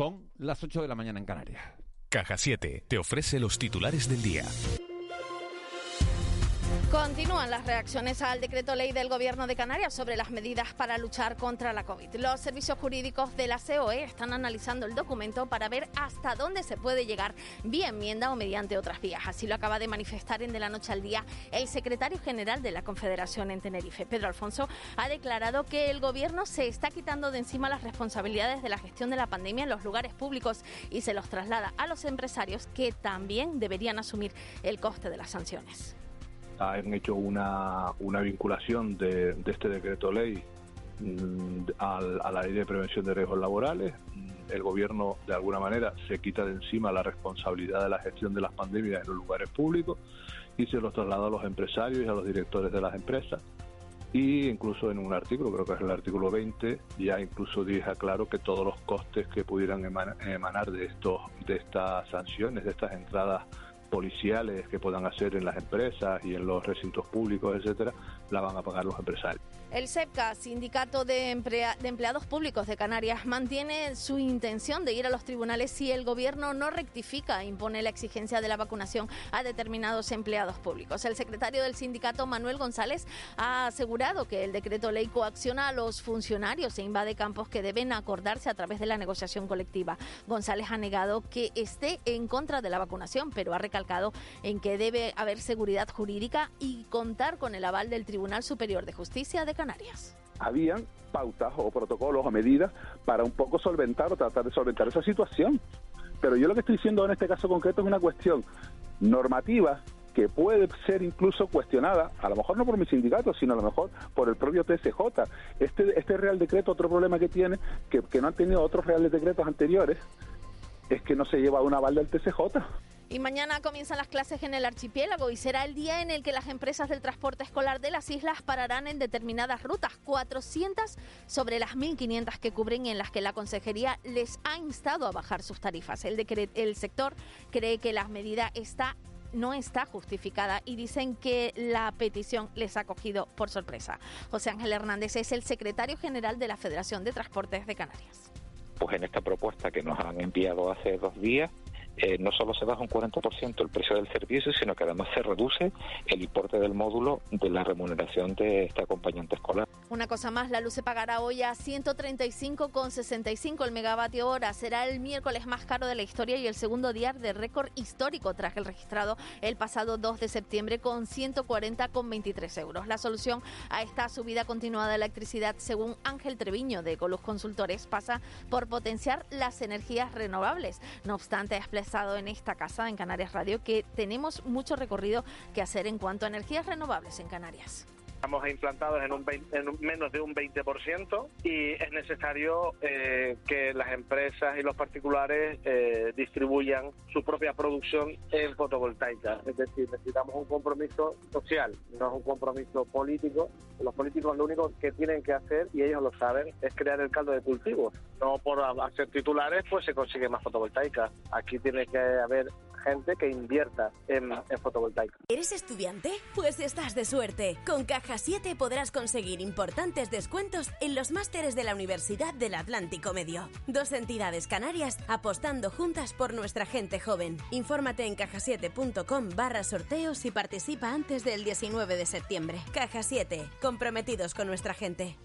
Son las 8 de la mañana en Canarias. Caja 7 te ofrece los titulares del día. Continúan las reacciones al decreto ley del Gobierno de Canarias sobre las medidas para luchar contra la COVID. Los servicios jurídicos de la COE están analizando el documento para ver hasta dónde se puede llegar vía enmienda o mediante otras vías. Así lo acaba de manifestar en De la Noche al Día el secretario general de la Confederación en Tenerife. Pedro Alfonso ha declarado que el Gobierno se está quitando de encima las responsabilidades de la gestión de la pandemia en los lugares públicos y se los traslada a los empresarios que también deberían asumir el coste de las sanciones han hecho una, una vinculación de, este decreto ley mm, a, la ley de prevención de riesgos laborales. El gobierno, de alguna manera, se quita de encima la responsabilidad de la gestión de las pandemias en los lugares públicos y se los traslada a los empresarios y a los directores de las empresas. Y incluso en un artículo, creo que es el artículo 20, ya incluso deja claro que todos los costes que pudieran emanar de, estos, de estas sanciones, de estas entradas policiales que puedan hacer en las empresas y en los recintos públicos, etcétera, la van a pagar los empresarios. El SEPCA, Sindicato de, Empleados Públicos de Canarias, mantiene su intención de ir a los tribunales si el Gobierno no rectifica e impone la exigencia de la vacunación a determinados empleados públicos. El secretario del sindicato, Manuel González, ha asegurado que el decreto ley coacciona a los funcionarios e invade campos que deben acordarse a través de la negociación colectiva. González ha negado que esté en contra de la vacunación, pero ha recalcado en que debe haber seguridad jurídica y contar con el aval del Tribunal Superior de Justicia de Canarias. Habían pautas o protocolos o medidas para un poco solventar o tratar de solventar esa situación. Pero yo lo que estoy diciendo en este caso concreto es una cuestión normativa que puede ser incluso cuestionada, a lo mejor no por mi sindicato, sino a lo mejor por el propio TSJ. Este, este Real Decreto, otro problema que tiene, que, que no han tenido otros Reales Decretos anteriores, es que no se lleva un aval del TSJ. Y mañana comienzan las clases en el archipiélago y será el día en el que las empresas del transporte escolar de las islas pararán en determinadas rutas, 400 sobre las 1.500 que cubren y en las que la consejería les ha instado a bajar sus tarifas. El, el sector cree que la medida está no está justificada y dicen que la petición les ha cogido por sorpresa. José Ángel Hernández es el secretario general de la Federación de Transportes de Canarias. Pues en esta propuesta que nos han enviado hace dos días, eh, no solo se baja un 40% el precio del servicio, sino que además se reduce el importe del módulo de la remuneración de este acompañante escolar. Una cosa más, la luz se pagará hoy a 135,65 el megavatio hora. Será el miércoles más caro de la historia y el segundo día de récord histórico tras el registrado el pasado 2 de septiembre con 140,23 euros. La solución a esta subida continuada de electricidad, según Ángel Treviño de Ecoluz Consultores, pasa por potenciar las energías renovables. No obstante, en esta casa, en Canarias Radio, que tenemos mucho recorrido que hacer en cuanto a energías renovables en Canarias. Estamos implantados en, un menos de un 20% y es necesario eh, que las empresas y los particulares eh, distribuyan su propia producción en fotovoltaica. Es decir, necesitamos un compromiso social, no es un compromiso político. Los políticos lo único que tienen que hacer, y ellos lo saben, es crear el caldo de cultivo. No por hacer titulares, pues se consigue más fotovoltaica. Aquí tiene que haber gente que invierta en, en fotovoltaica. ¿Eres estudiante? Pues estás de suerte. Con Caja 7 podrás conseguir importantes descuentos en los másteres de la Universidad del Atlántico Medio. Dos entidades canarias apostando juntas por nuestra gente joven. Infórmate en cajasiete.com barra sorteos y participa antes del 19 de septiembre. Caja 7, comprometidos con nuestra gente.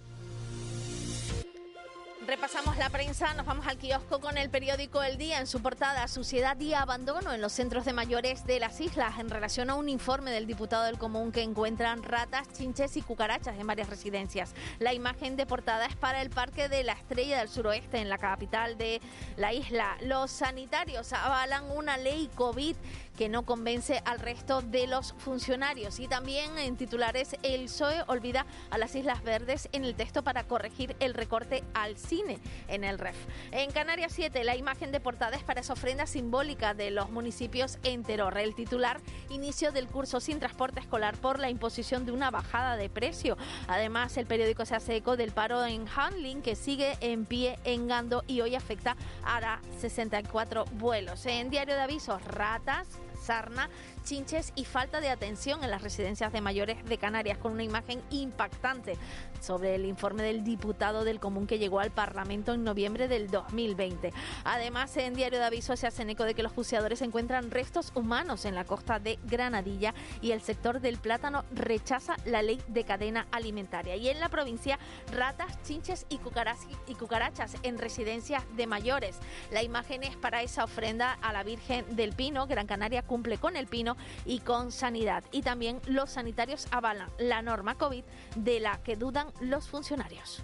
Repasamos la prensa, nos vamos al kiosco con el periódico El Día en su portada Suciedad y abandono en los centros de mayores de las islas en relación a un informe del diputado del Común que encuentran ratas, chinches y cucarachas en varias residencias. La imagen de portada es para el Parque de la Estrella del Suroeste en la capital de la isla. Los sanitarios avalan una ley COVID que no convence al resto de los funcionarios. Y también en titulares, el PSOE olvida a las Islas Verdes en el texto para corregir el recorte al cine en el REF. En Canarias 7, la imagen de portada es para esa ofrenda simbólica de los municipios en Teror. El titular, inicio del curso sin transporte escolar por la imposición de una bajada de precio. Además, el periódico se hace eco del paro en Handling que sigue en pie en Gando y hoy afecta a 64 vuelos. En Diario de Avisos, ratas, sarna, chinches y falta de atención en las residencias de mayores de Canarias, con una imagen impactante sobre el informe del diputado del Común que llegó al Parlamento en noviembre del 2020. Además, en Diario de Aviso se hacen eco de que los buceadores encuentran restos humanos en la costa de Granadilla y el sector del plátano rechaza la ley de cadena alimentaria. Y en la provincia, ratas, chinches y, cucarachas en residencias de mayores. La imagen es para esa ofrenda a la Virgen del Pino. Gran Canaria cumple con el Pino y con sanidad. Y también los sanitarios avalan la norma COVID de la que dudan los funcionarios.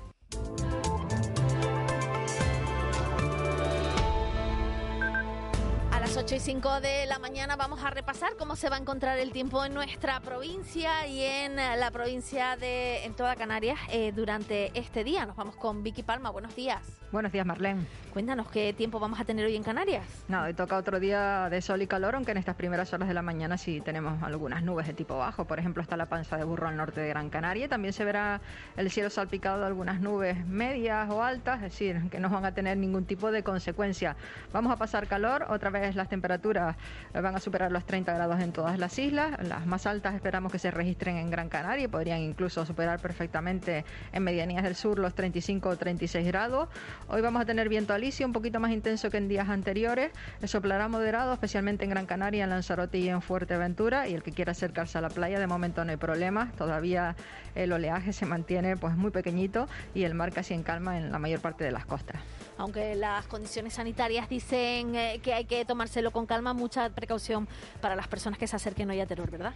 Las 8 y 5 de la mañana vamos a repasar cómo se va a encontrar el tiempo en nuestra provincia y en la provincia de en toda Canarias eh, durante este día. Nos vamos con Vicky Palma. Buenos días. Buenos días, Marlene. Cuéntanos qué tiempo vamos a tener hoy en Canarias. No, hoy toca otro día de sol y calor, aunque en estas primeras horas de la mañana sí tenemos algunas nubes de tipo bajo. Por ejemplo, está la panza de burro al norte de Gran Canaria. También se verá el cielo salpicado de algunas nubes medias o altas, es decir, que no van a tener ningún tipo de consecuencia. Vamos a pasar calor, otra vez las temperaturas van a superar los 30 grados en todas las islas. Las más altas esperamos que se registren en Gran Canaria y podrían incluso superar perfectamente en medianías del sur los 35 o 36 grados. Hoy vamos a tener viento alisio un poquito más intenso que en días anteriores. Soplará moderado, especialmente en Gran Canaria, en Lanzarote y en Fuerteventura. Y el que quiera acercarse a la playa, de momento no hay problemas. Todavía el oleaje se mantiene pues muy pequeñito y el mar casi en calma en la mayor parte de las costas. Aunque las condiciones sanitarias dicen eh, que hay que tomárselo con calma, mucha precaución para las personas que se acerquen hoy a Terror, ¿verdad?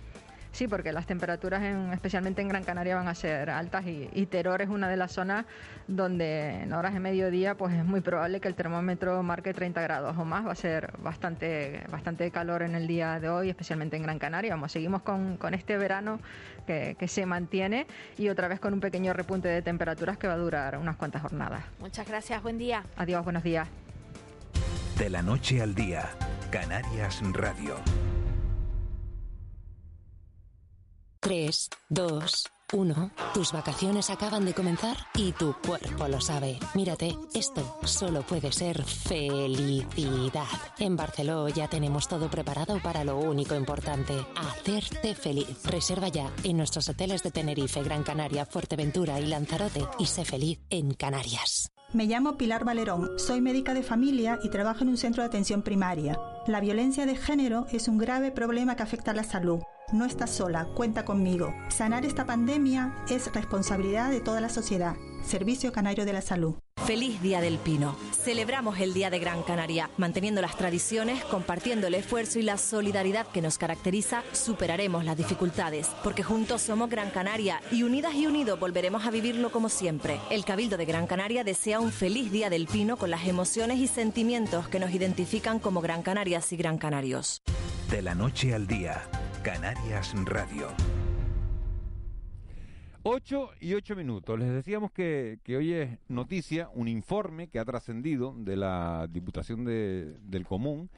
Sí, porque las temperaturas, en, especialmente en Gran Canaria, van a ser altas y, y, Teror es una de las zonas donde en horas de mediodía pues es muy probable que el termómetro marque 30 grados o más. Va a ser bastante, bastante calor en el día de hoy, especialmente en Gran Canaria. Vamos, seguimos con, con este verano que, que se mantiene y otra vez con un pequeño repunte de temperaturas que va a durar unas cuantas jornadas. Muchas gracias, buen día. Adiós, buenos días. De la noche al día, Canarias Radio. 3, 2, 1. Tus vacaciones acaban de comenzar y tu cuerpo lo sabe. Mírate, esto solo puede ser felicidad. En Barceló ya tenemos todo preparado para lo único importante, hacerte feliz. Reserva ya en nuestros hoteles de Tenerife, Gran Canaria, Fuerteventura y Lanzarote y sé feliz en Canarias. Me llamo Pilar Valerón, soy médica de familia y trabajo en un centro de atención primaria. La violencia de género es un grave problema que afecta a la salud. No estás sola, cuenta conmigo. Sanar esta pandemia es responsabilidad de toda la sociedad. Servicio Canario de la Salud. Feliz Día del Pino. Celebramos el Día de Gran Canaria. Manteniendo las tradiciones, compartiendo el esfuerzo y la solidaridad que nos caracteriza, superaremos las dificultades. Porque juntos somos Gran Canaria y unidas y unidos volveremos a vivirlo como siempre. El Cabildo de Gran Canaria desea un feliz Día del Pino con las emociones y sentimientos que nos identifican como Gran Canarias y Gran Canarios. De la noche al día, Canarias Radio. 8 y 8 minutos. Les decíamos que, que, hoy es noticia un informe que ha trascendido de la Diputación de, del Común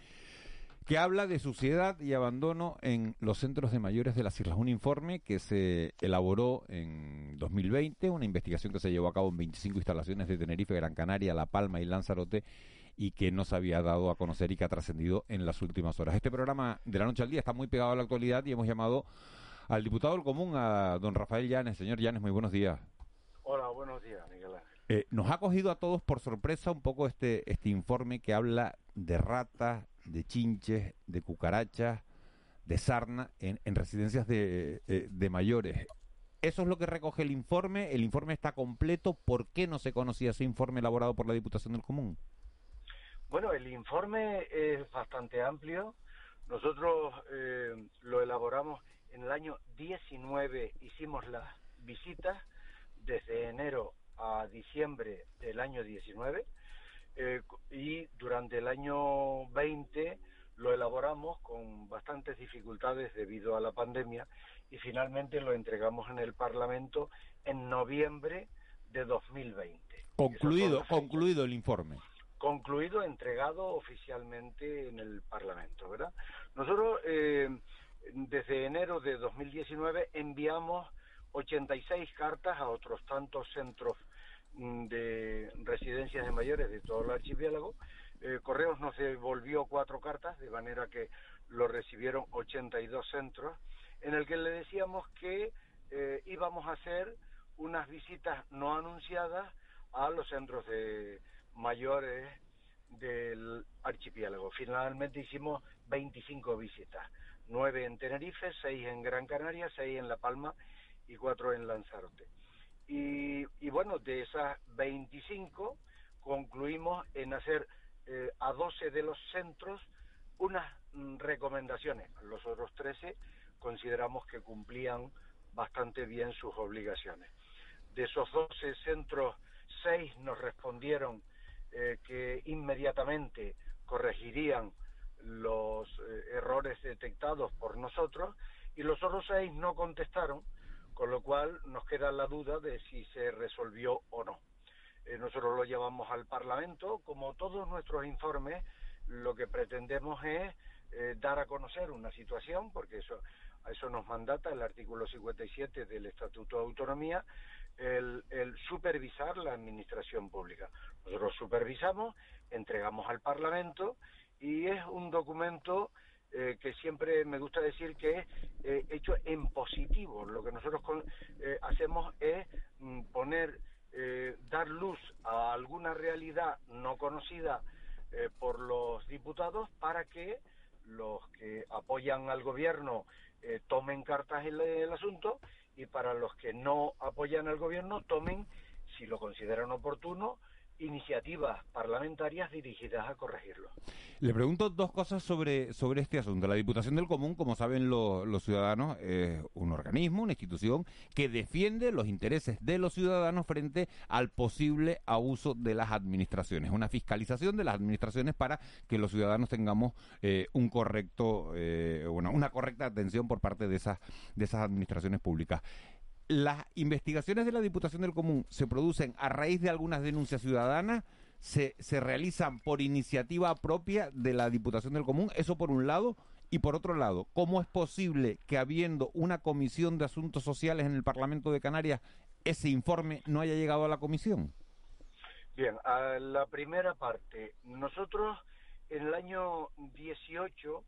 que habla de suciedad y abandono en los centros de mayores de las islas. Un informe que se elaboró en 2020, una investigación que se llevó a cabo en 25 instalaciones de Tenerife, Gran Canaria, La Palma y Lanzarote y que no se había dado a conocer y que ha trascendido en las últimas horas. Este programa de la noche al día está muy pegado a la actualidad y hemos llamado al diputado del común, a don Rafael Llanes. Señor Llanes, muy buenos días. Hola, buenos días, Miguel Ángel. Eh, nos ha cogido a todos por sorpresa un poco este, este informe que habla de ratas, de chinches, de cucarachas, de sarna en, en residencias de, eh, de mayores. Eso es lo que recoge el informe. El informe está completo. ¿Por qué no se conocía ese informe elaborado por la Diputación del Común? Bueno, el informe es bastante amplio. Nosotros eh, lo elaboramos en el año 19, hicimos las visitas desde enero a diciembre del año 19 eh, y durante el año 20 lo elaboramos con bastantes dificultades debido a la pandemia y finalmente lo entregamos en el Parlamento en noviembre de 2020. Concluido, concluido el informe concluido, entregado oficialmente en el Parlamento, ¿verdad? Nosotros eh, desde enero de 2019 enviamos 86 cartas a otros tantos centros mm, de residencias de mayores de todo el archipiélago. Eh, Correos nos devolvió cuatro cartas, de manera que lo recibieron 82 centros, en el que le decíamos que eh, íbamos a hacer unas visitas no anunciadas a los centros de mayores del archipiélago. Finalmente hicimos 25 visitas, 9 en Tenerife, 6 en Gran Canaria, 6 en La Palma y 4 en Lanzarote. Y, y bueno, de esas 25 concluimos en hacer eh, a 12 de los centros unas mm, recomendaciones. Los otros 13 consideramos que cumplían bastante bien sus obligaciones. De esos 12 centros, 6 nos respondieron eh, que inmediatamente corregirían los eh, errores detectados por nosotros y los otros 6 no contestaron, con lo cual nos queda la duda de si se resolvió o no. Eh, nosotros lo llevamos al Parlamento, como todos nuestros informes, lo que pretendemos es dar a conocer una situación, porque eso, a eso nos mandata el artículo 57 del Estatuto de Autonomía, el, supervisar la administración pública. Nosotros supervisamos, entregamos al Parlamento y es un documento eh, que siempre me gusta decir que es eh, hecho en positivo. Lo que nosotros eh, hacemos es mm, poner, dar luz a alguna realidad no conocida por los diputados para que los que apoyan al gobierno tomen cartas en el asunto y para los que no apoyan al gobierno tomen, si lo consideran oportuno, iniciativas parlamentarias dirigidas a corregirlo. Le pregunto dos cosas sobre, sobre este asunto. La Diputación del Común, como saben los ciudadanos, es un organismo, una institución que defiende los intereses de los ciudadanos frente al posible abuso de las administraciones. Una fiscalización de las administraciones para que los ciudadanos tengamos eh, un correcto, eh, una correcta atención por parte de esas, de esas administraciones públicas las investigaciones de la Diputación del Común se producen a raíz de algunas denuncias ciudadanas, se, se realizan por iniciativa propia de la Diputación del Común, eso por un lado, y por otro lado, ¿cómo es posible que habiendo una comisión de asuntos sociales en el Parlamento de Canarias, ese informe no haya llegado a la comisión? Bien, a la primera parte, nosotros en el año 18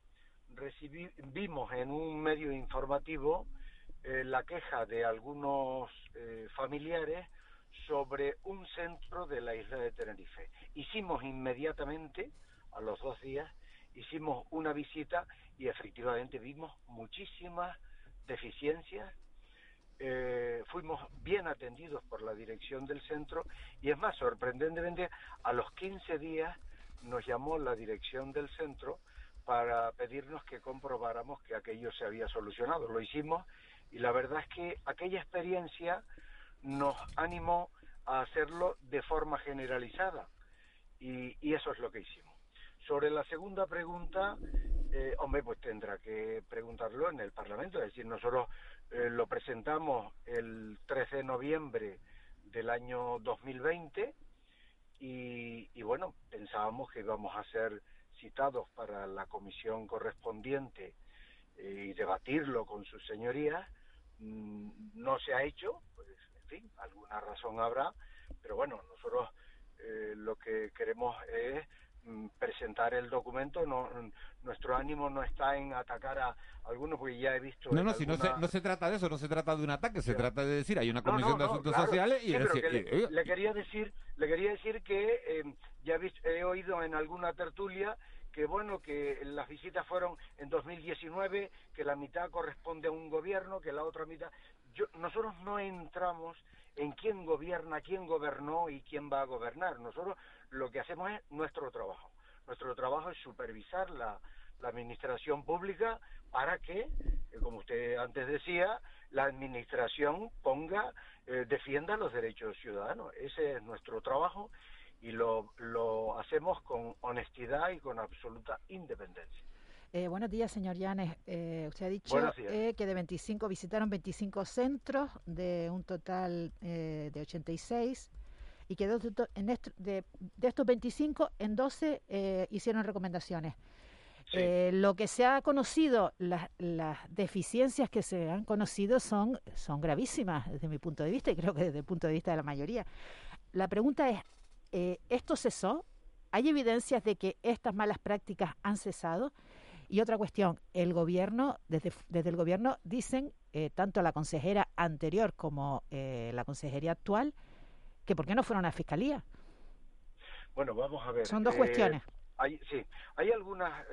recibimos en un medio informativo eh, la queja de algunos eh, familiares sobre un centro de la isla de Tenerife. Hicimos inmediatamente, a los dos días, hicimos una visita y efectivamente vimos muchísimas deficiencias. Eh, fuimos bien atendidos por la dirección del centro y es más, sorprendentemente, a los 15 días nos llamó la dirección del centro para pedirnos que comprobáramos que aquello se había solucionado. Lo hicimos y la verdad es que aquella experiencia nos animó a hacerlo de forma generalizada y, eso es lo que hicimos. Sobre la segunda pregunta, eh, hombre, pues tendrá que preguntarlo en el Parlamento, es decir, nosotros eh, lo presentamos el 13 de noviembre del año 2020 y, y bueno, pensábamos que íbamos a ser citados para la comisión correspondiente eh, y debatirlo con sus señorías no se ha hecho, pues en fin, alguna razón habrá, pero bueno, nosotros eh, lo que queremos es mm, presentar el documento, no, nuestro ánimo no está en atacar a algunos, porque ya he visto... No, no, si no, se, no se trata de eso, no se trata de un ataque, se trata de decir, hay una comisión de asuntos sociales y... le, quería decir, le quería decir que eh, ya he oído en alguna tertulia que bueno, que las visitas fueron en 2019, que la mitad corresponde a un gobierno, que la otra mitad... Yo, nosotros no entramos en quién gobierna, quién gobernó y quién va a gobernar. Nosotros lo que hacemos es nuestro trabajo. Nuestro trabajo es supervisar la, administración pública para que, eh, como usted antes decía, la administración ponga, eh, defienda los derechos ciudadanos. Ese es nuestro trabajo y lo, lo hacemos con honestidad y con absoluta independencia. Eh, buenos días, señor Llanes. Eh, usted ha dicho eh, que de 25 visitaron 25 centros de un total de 86 y que de, de, estos 25 en 12 hicieron recomendaciones. lo que se ha conocido, las, las deficiencias que se han conocido son, son gravísimas desde mi punto de vista y creo que desde el punto de vista de la mayoría. La pregunta es, eh, ¿esto cesó? ¿Hay evidencias de que estas malas prácticas han cesado? Y otra cuestión, el gobierno, desde, desde el gobierno dicen, eh, tanto la consejera anterior como eh, la consejería actual, que por qué no fueron a la fiscalía. Bueno, vamos a ver. Son dos cuestiones. Hay, sí, hay algunas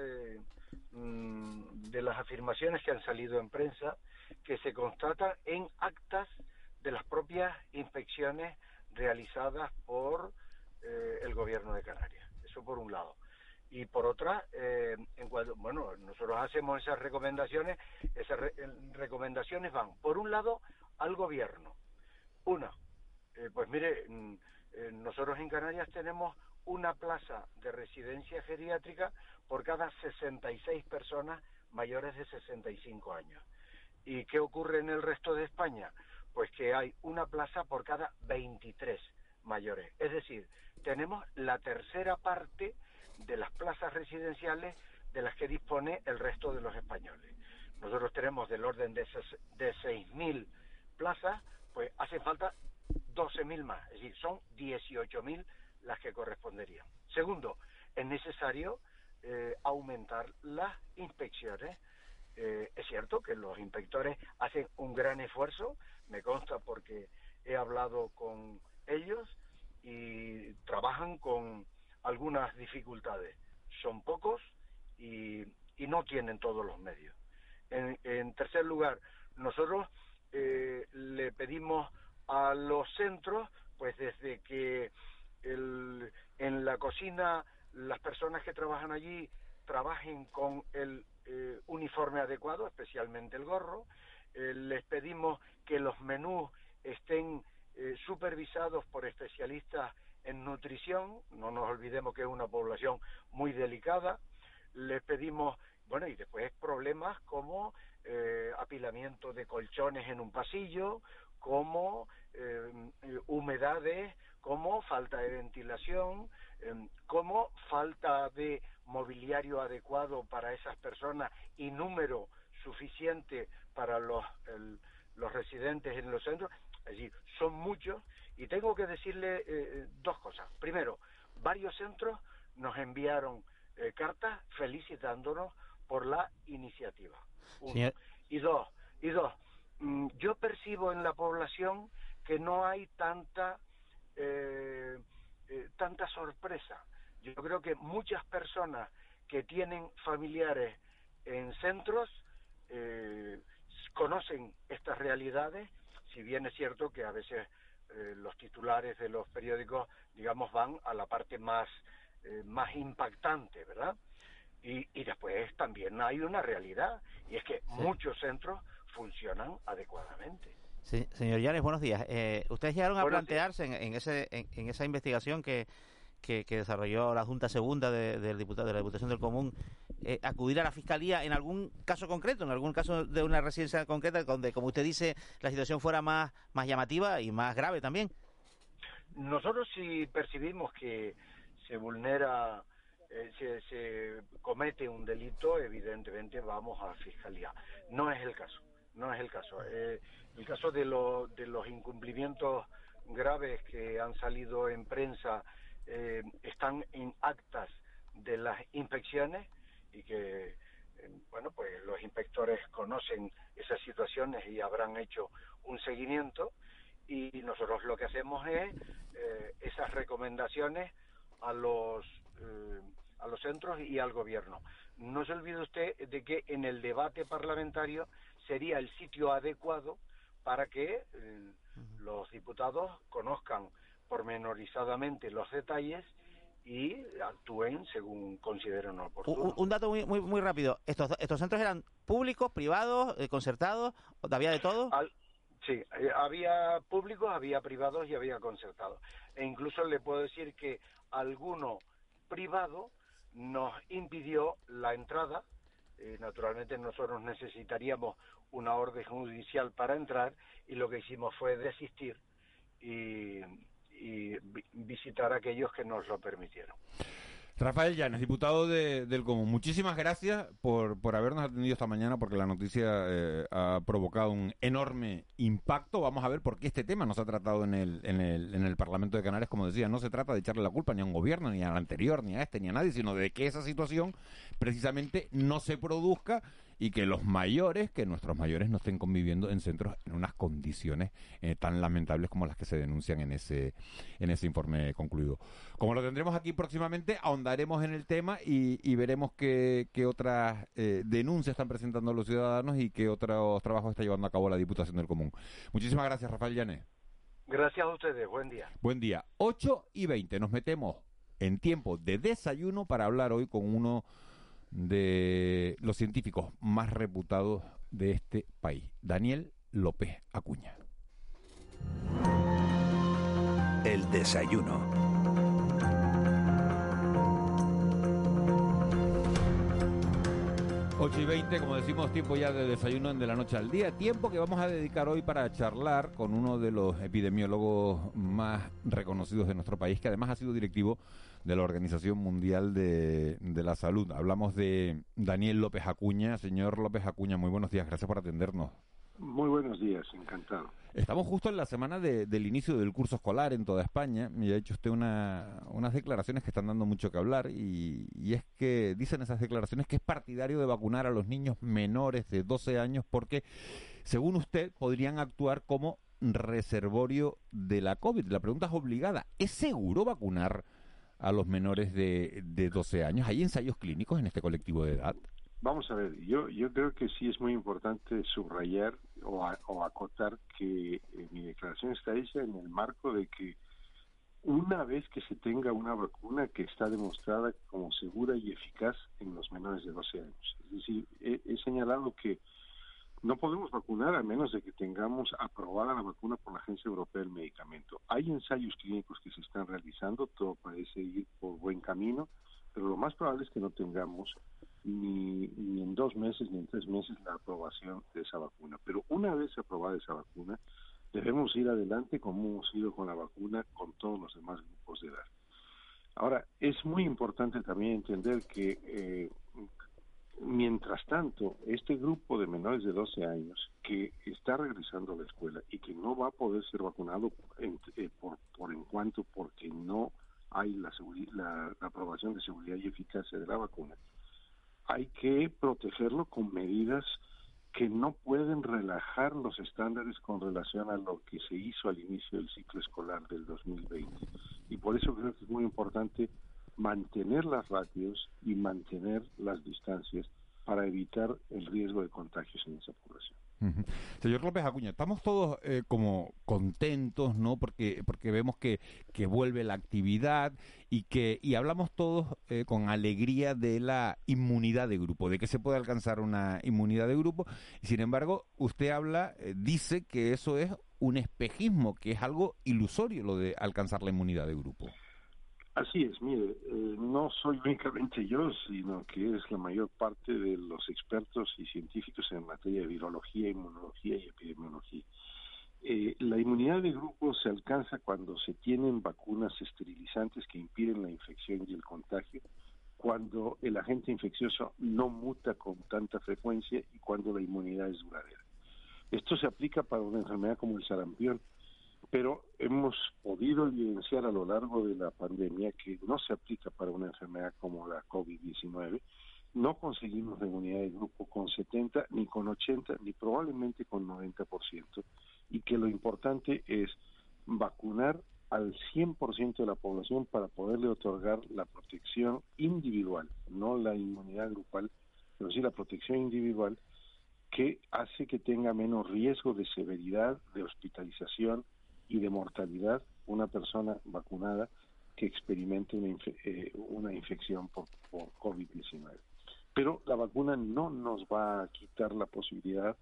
mm, de las afirmaciones que han salido en prensa que se constatan en actas de las propias inspecciones realizadas por eh, el gobierno de Canarias. Eso por un lado. Y por otra, eh, en bueno, nosotros hacemos esas recomendaciones, esas recomendaciones van, por un lado, al gobierno. Una, eh, pues mire, mm, nosotros en Canarias tenemos una plaza de residencia geriátrica por cada 66 personas mayores de 65 años. ¿Y qué ocurre en el resto de España? Pues que hay una plaza por cada 23 mayores. Es decir, tenemos la tercera parte de las plazas residenciales de las que dispone el resto de los españoles. Nosotros tenemos del orden de, de 6.000 plazas, pues hace falta 12.000 más, es decir, son 18.000 las que corresponderían. Segundo, es necesario eh, aumentar las inspecciones. Eh, es cierto que los inspectores hacen un gran esfuerzo, me consta porque he hablado con ellos y trabajan con algunas dificultades. Son pocos y, no tienen todos los medios. En, tercer lugar, nosotros eh, le pedimos a los centros, pues desde que en la cocina las personas que trabajan allí trabajen con el eh, uniforme adecuado, especialmente el gorro. Eh, les pedimos que los menús estén eh, supervisados por especialistas en nutrición, no nos olvidemos que es una población muy delicada. Les pedimos, bueno, y después problemas como apilamiento de colchones en un pasillo, como humedades como falta de ventilación, em, como falta de mobiliario adecuado para esas personas y número suficiente para los, los residentes en los centros. Es decir, son muchos y tengo que decirle eh, dos cosas. Primero, varios centros nos enviaron eh, cartas felicitándonos por la iniciativa. Y dos, y dos, mm, yo percibo en la población que no hay tanta eh, eh, tanta sorpresa. Yo creo que muchas personas que tienen familiares en centros eh, conocen estas realidades, si bien es cierto que a veces eh, los titulares de los periódicos, digamos, van a la parte más, más impactante, ¿verdad? Y, y, después también hay una realidad, y es que muchos centros funcionan adecuadamente. Sí, señor Llanes, buenos días. Eh, ustedes llegaron a plantearse en, ese, en, esa investigación que, que, desarrolló la Junta Segunda de, del diputado, de la Diputación del Común, eh, acudir a la Fiscalía en algún caso concreto, en algún caso de una residencia concreta, donde, como usted dice, la situación fuera más, más llamativa y más grave también. Nosotros si percibimos que se vulnera, eh, se, se comete un delito, evidentemente vamos a Fiscalía. No es el caso, no es el caso. Eh, el caso de, de los incumplimientos graves que han salido en prensa eh, están en actas de las inspecciones y que eh, bueno pues los inspectores conocen esas situaciones y habrán hecho un seguimiento y nosotros lo que hacemos es eh, esas recomendaciones a los a los centros y al gobierno. No se olvide usted de que en el debate parlamentario sería el sitio adecuado para que eh, los diputados conozcan pormenorizadamente los detalles y actúen según consideren oportuno. Un, dato muy, muy, muy rápido. ¿Estos, ¿Estos centros eran públicos, privados, eh, concertados? ¿Había de todo? sí, eh, había públicos, había privados y había concertados. E incluso le puedo decir que alguno privado nos impidió la entrada. naturalmente nosotros necesitaríamos una orden judicial para entrar y lo que hicimos fue desistir y, visitar a aquellos que nos lo permitieron. Rafael Llanes, diputado del Común, muchísimas gracias por, por habernos atendido esta mañana porque la noticia eh, ha provocado un enorme impacto. Vamos a ver por qué este tema no se ha tratado en el, en, el, en el Parlamento de Canarias. Como decía, no se trata de echarle la culpa ni a un gobierno, ni al anterior, ni a este, ni a nadie, sino de que esa situación precisamente no se produzca y que los mayores, que nuestros mayores no estén conviviendo en centros en unas condiciones eh, tan lamentables como las que se denuncian en ese, en ese informe concluido. Como lo tendremos aquí próximamente, ahondaremos en el tema y, veremos qué, otras eh, denuncias están presentando los ciudadanos y qué otros trabajos está llevando a cabo la Diputación del Común. Muchísimas gracias, Rafael Llané. Gracias a ustedes, buen día. Buen día. 8 y 20, nos metemos en tiempo de desayuno para hablar hoy con uno de los científicos más reputados de este país, Daniel López Acuña. El desayuno. 8 y 20, como decimos, tiempo ya de desayuno de la noche al día. Tiempo que vamos a dedicar hoy para charlar con uno de los epidemiólogos más reconocidos de nuestro país, que además ha sido directivo de la Organización Mundial de, de la Salud. Hablamos de Daniel López Acuña. Señor López Acuña, muy buenos días. Gracias por atendernos. Muy buenos días, encantado. Estamos justo en la semana del inicio del curso escolar en toda España y ha hecho usted una, unas declaraciones que están dando mucho que hablar y, es que dicen esas declaraciones que es partidario de vacunar a los niños menores de 12 años porque, según usted, podrían actuar como reservorio de la COVID. La pregunta es obligada. ¿Es seguro vacunar a los menores de, de 12 años? ¿Hay ensayos clínicos en este colectivo de edad? Vamos a ver, yo, yo creo que sí es muy importante subrayar o, o acotar que eh, mi declaración está hecha en el marco de que una vez que se tenga una vacuna que está demostrada como segura y eficaz en los menores de 12 años. Es decir, he señalado que no podemos vacunar a menos de que tengamos aprobada la vacuna por la Agencia Europea del Medicamento. Hay ensayos clínicos que se están realizando, todo parece ir por buen camino, pero lo más probable es que no tengamos ni, ni en dos meses ni en tres meses la aprobación de esa vacuna. Pero una vez aprobada esa vacuna, debemos ir adelante como hemos ido con la vacuna con todos los demás grupos de edad. Ahora, es muy importante también entender que eh, mientras tanto, este grupo de menores de 12 años que está regresando a la escuela y que no va a poder ser vacunado eh, por, por en cuanto porque no hay la, la aprobación de seguridad y eficacia de la vacuna, hay que protegerlo con medidas que no pueden relajar los estándares con relación a lo que se hizo al inicio del ciclo escolar del 2020. Y por eso creo que es muy importante mantener las ratios y mantener las distancias para evitar el riesgo de contagios en esa población. Señor López Acuña, estamos todos eh, como contentos, ¿no? Porque porque vemos que, que vuelve la actividad y que y hablamos todos eh, con alegría de la inmunidad de grupo, de que se puede alcanzar una inmunidad de grupo. Sin embargo, usted habla, eh, dice que eso es un espejismo, que es algo ilusorio lo de alcanzar la inmunidad de grupo. Así es, mire, eh, no soy únicamente yo, sino que es la mayor parte de los expertos y científicos en materia de virología, inmunología y epidemiología. Eh, la inmunidad de grupo se alcanza cuando se tienen vacunas esterilizantes que impiden la infección y el contagio, cuando el agente infeccioso no muta con tanta frecuencia y cuando la inmunidad es duradera. Esto se aplica para una enfermedad como el sarampión, pero hemos podido evidenciar a lo largo de la pandemia que no se aplica para una enfermedad como la COVID-19. No conseguimos inmunidad de grupo con 70, ni con 80, ni probablemente con 90%, y que lo importante es vacunar al 100% de la población para poderle otorgar la protección individual, no la inmunidad grupal, pero sí la protección individual que hace que tenga menos riesgo de severidad, de hospitalización, y de mortalidad una persona vacunada que experimente una, eh, una infección por, por COVID-19. Pero la vacuna no nos va a quitar la posibilidad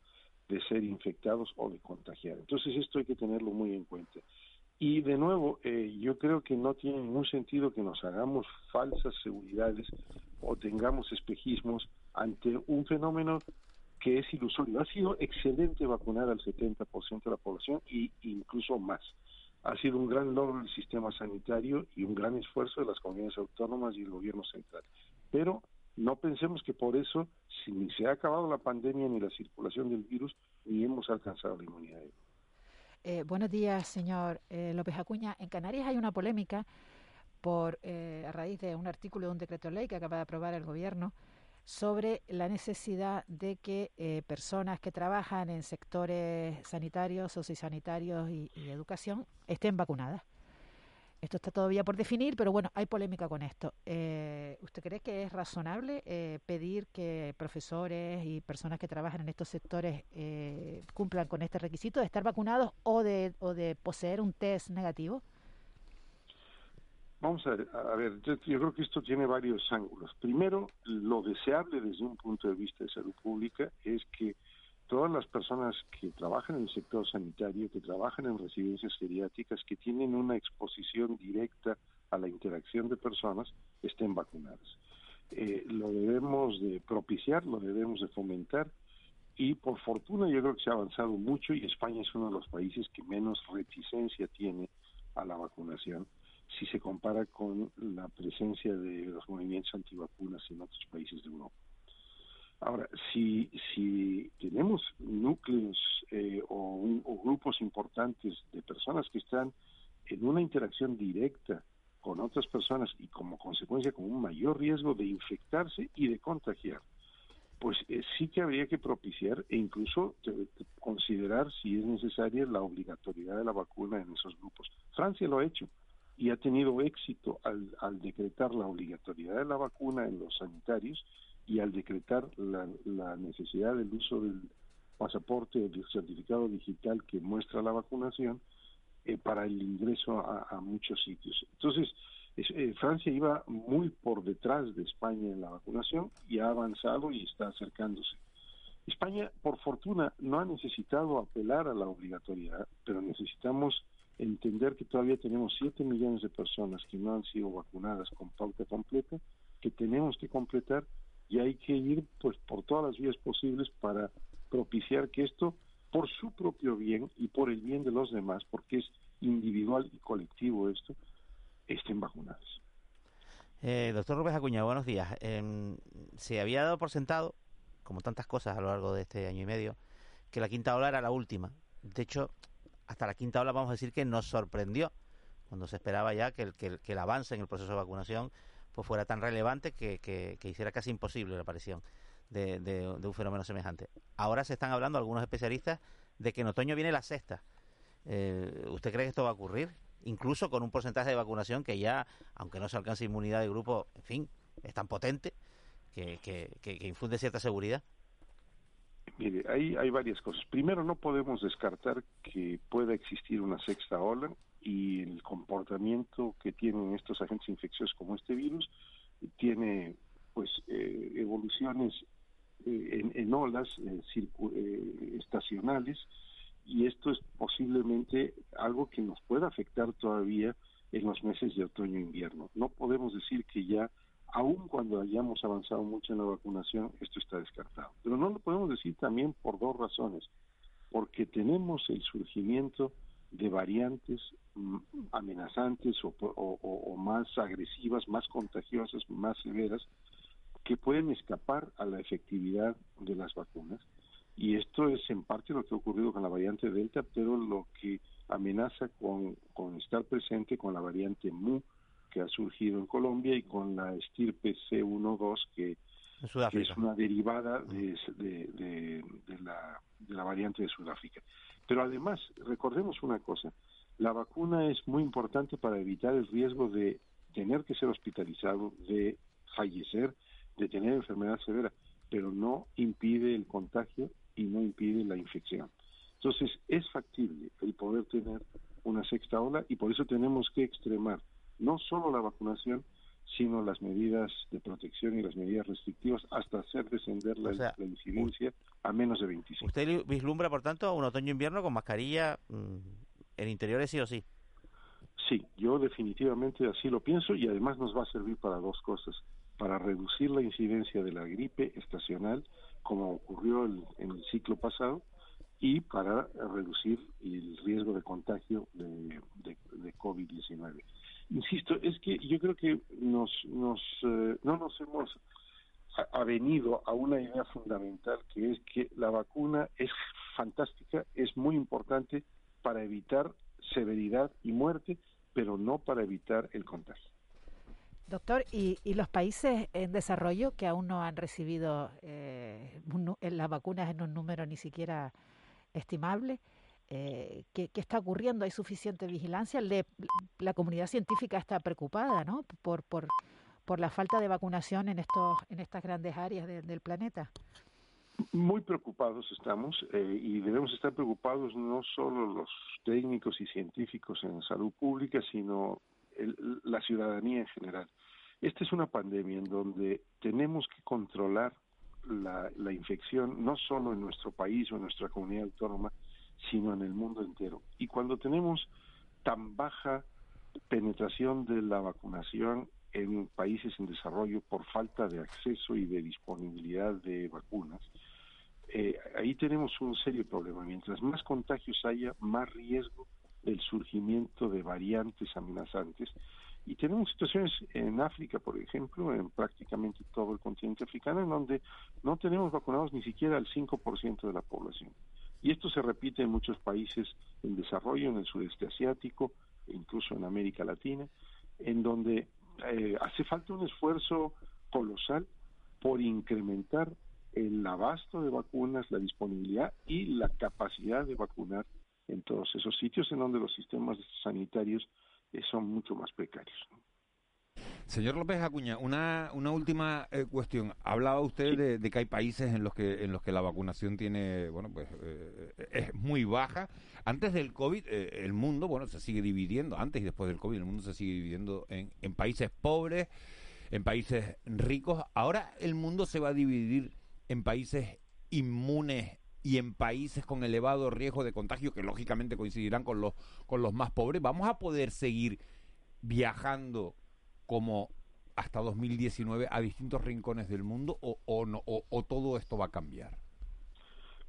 de ser infectados o de contagiar. Entonces esto hay que tenerlo muy en cuenta. Y de nuevo, eh, yo creo que no tiene ningún sentido que nos hagamos falsas seguridades o tengamos espejismos ante un fenómeno que es ilusorio. Ha sido excelente vacunar al 70% de la población e incluso más. Ha sido un gran logro del sistema sanitario y un gran esfuerzo de las comunidades autónomas y el gobierno central. Pero no pensemos que por eso, si ni se ha acabado la pandemia ni la circulación del virus, ni hemos alcanzado la inmunidad. Eh, buenos días, señor eh, López Acuña. En Canarias hay una polémica por eh, a raíz de un artículo de un decreto ley que acaba de aprobar el gobierno sobre la necesidad de que eh, personas que trabajan en sectores sanitarios, sociosanitarios y, y educación estén vacunadas. Esto está todavía por definir, pero bueno, hay polémica con esto. Eh, ¿Usted cree que es razonable eh, pedir que profesores y personas que trabajan en estos sectores eh, cumplan con este requisito de estar vacunados o de, o de poseer un test negativo? Vamos a ver, a ver yo, yo, creo que esto tiene varios ángulos. Primero, lo deseable desde un punto de vista de salud pública es que todas las personas que trabajan en el sector sanitario, que trabajan en residencias geriátricas, que tienen una exposición directa a la interacción de personas, estén vacunadas. Eh, lo debemos de propiciar, lo debemos de fomentar y por fortuna yo creo que se ha avanzado mucho y España es uno de los países que menos reticencia tiene a la vacunación si se compara con la presencia de los movimientos antivacunas en otros países de Europa. Ahora, si, si tenemos núcleos eh, o, grupos importantes de personas que están en una interacción directa con otras personas y como consecuencia con un mayor riesgo de infectarse y de contagiar, pues eh, sí que habría que propiciar e incluso considerar si es necesaria la obligatoriedad de la vacuna en esos grupos. Francia lo ha hecho y ha tenido éxito al, al decretar la obligatoriedad de la vacuna en los sanitarios y al decretar la, necesidad del uso del pasaporte del certificado digital que muestra la vacunación eh, para el ingreso a, muchos sitios. Entonces, es, eh, Francia iba muy por detrás de España en la vacunación y ha avanzado y está acercándose. España, por fortuna, no ha necesitado apelar a la obligatoriedad, pero necesitamos entender que todavía tenemos 7 millones de personas que no han sido vacunadas con pauta completa, que tenemos que completar y hay que ir pues por todas las vías posibles para propiciar que esto por su propio bien y por el bien de los demás, porque es individual y colectivo esto, estén vacunados. Eh, doctor López Acuña, buenos días. Eh, se había dado por sentado, como tantas cosas a lo largo de este año y medio, que la quinta ola era la última. De hecho, hasta la quinta ola vamos a decir que nos sorprendió, cuando se esperaba ya que el, que el, avance en el proceso de vacunación pues fuera tan relevante que, hiciera casi imposible la aparición de, de, un fenómeno semejante. Ahora se están hablando algunos especialistas de que en otoño viene la sexta. Eh, ¿Usted cree que esto va a ocurrir? Incluso con un porcentaje de vacunación que ya, aunque no se alcance inmunidad de grupo, en fin, es tan potente que infunde cierta seguridad. Mire, hay, hay varias cosas. Primero, no podemos descartar que pueda existir una sexta ola y el comportamiento que tienen estos agentes infecciosos como este virus tiene pues eh, evoluciones eh, en, en, olas eh, eh, estacionales y esto es posiblemente algo que nos pueda afectar todavía en los meses de otoño e invierno. No podemos decir que ya, aun cuando hayamos avanzado mucho en la vacunación, esto está descartado. Pero no lo podemos decir también por dos razones. Porque tenemos el surgimiento de variantes mm, amenazantes o, o, más agresivas, más contagiosas, más severas, que pueden escapar a la efectividad de las vacunas. Y esto es en parte lo que ha ocurrido con la variante Delta, pero lo que amenaza con estar presente con la variante Mu, que ha surgido en Colombia, y con la estirpe C12, que, que es una derivada de, de, de, de, la, de la variante de Sudáfrica. Pero además, recordemos una cosa, la vacuna es muy importante para evitar el riesgo de tener que ser hospitalizado, de fallecer, de tener enfermedad severa, pero no impide el contagio y no impide la infección. Entonces, es factible el poder tener una sexta ola y por eso tenemos que extremar no solo la vacunación, sino las medidas de protección y las medidas restrictivas hasta hacer descender la, o sea, la incidencia a menos de 25. ¿Usted vislumbra, por tanto, un otoño-invierno con mascarilla mmm, en interiores sí o sí? Sí, yo definitivamente así lo pienso y además nos va a servir para dos cosas. Para reducir la incidencia de la gripe estacional, como ocurrió el, en el ciclo pasado, y para reducir el riesgo de contagio de, de, de COVID-19 insisto, es que yo creo que nos, nos eh, no nos hemos avenido a una idea fundamental que es que la vacuna es fantástica, es muy importante para evitar severidad y muerte, pero no para evitar el contagio. Doctor, ¿y, los países en desarrollo que aún no han recibido eh, las vacunas en un número ni siquiera estimable? Eh, ¿qué, está ocurriendo? ¿Hay suficiente vigilancia? la comunidad científica está preocupada ¿no? por, por, por la falta de vacunación en, estos, en estas grandes áreas del planeta. Muy preocupados estamos eh, y debemos estar preocupados no solo los técnicos y científicos en salud pública, sino la ciudadanía en general. Esta es una pandemia en donde tenemos que controlar la, la infección no solo en nuestro país o en nuestra comunidad autónoma, sino en el mundo entero. Y cuando tenemos tan baja penetración de la vacunación en países en desarrollo por falta de acceso y de disponibilidad de vacunas, eh, ahí tenemos un serio problema. Mientras más contagios haya, más riesgo del surgimiento de variantes amenazantes. Y tenemos situaciones en África, por ejemplo, en prácticamente todo el continente africano, en donde no tenemos vacunados ni siquiera al 5% de la población. Y esto se repite en muchos países en desarrollo, en el sureste asiático, incluso en América Latina, en donde eh, hace falta un esfuerzo colosal por incrementar el abasto de vacunas, la disponibilidad y la capacidad de vacunar en todos esos sitios en donde los sistemas sanitarios eh, son mucho más precarios. Señor López Acuña, una, una última eh, cuestión. Hablaba usted de, que hay países en los que en los que la vacunación tiene, bueno, pues es muy baja. Antes del COVID, el mundo, bueno, se sigue dividiendo. Antes y después del COVID, el mundo se sigue dividiendo en, en países pobres, en países ricos. Ahora el mundo se va a dividir en países inmunes y en países con elevado riesgo de contagio, que lógicamente coincidirán con los, con los más pobres, ¿vamos a poder seguir viajando como hasta 2019 a distintos rincones del mundo o, no, o todo esto va a cambiar?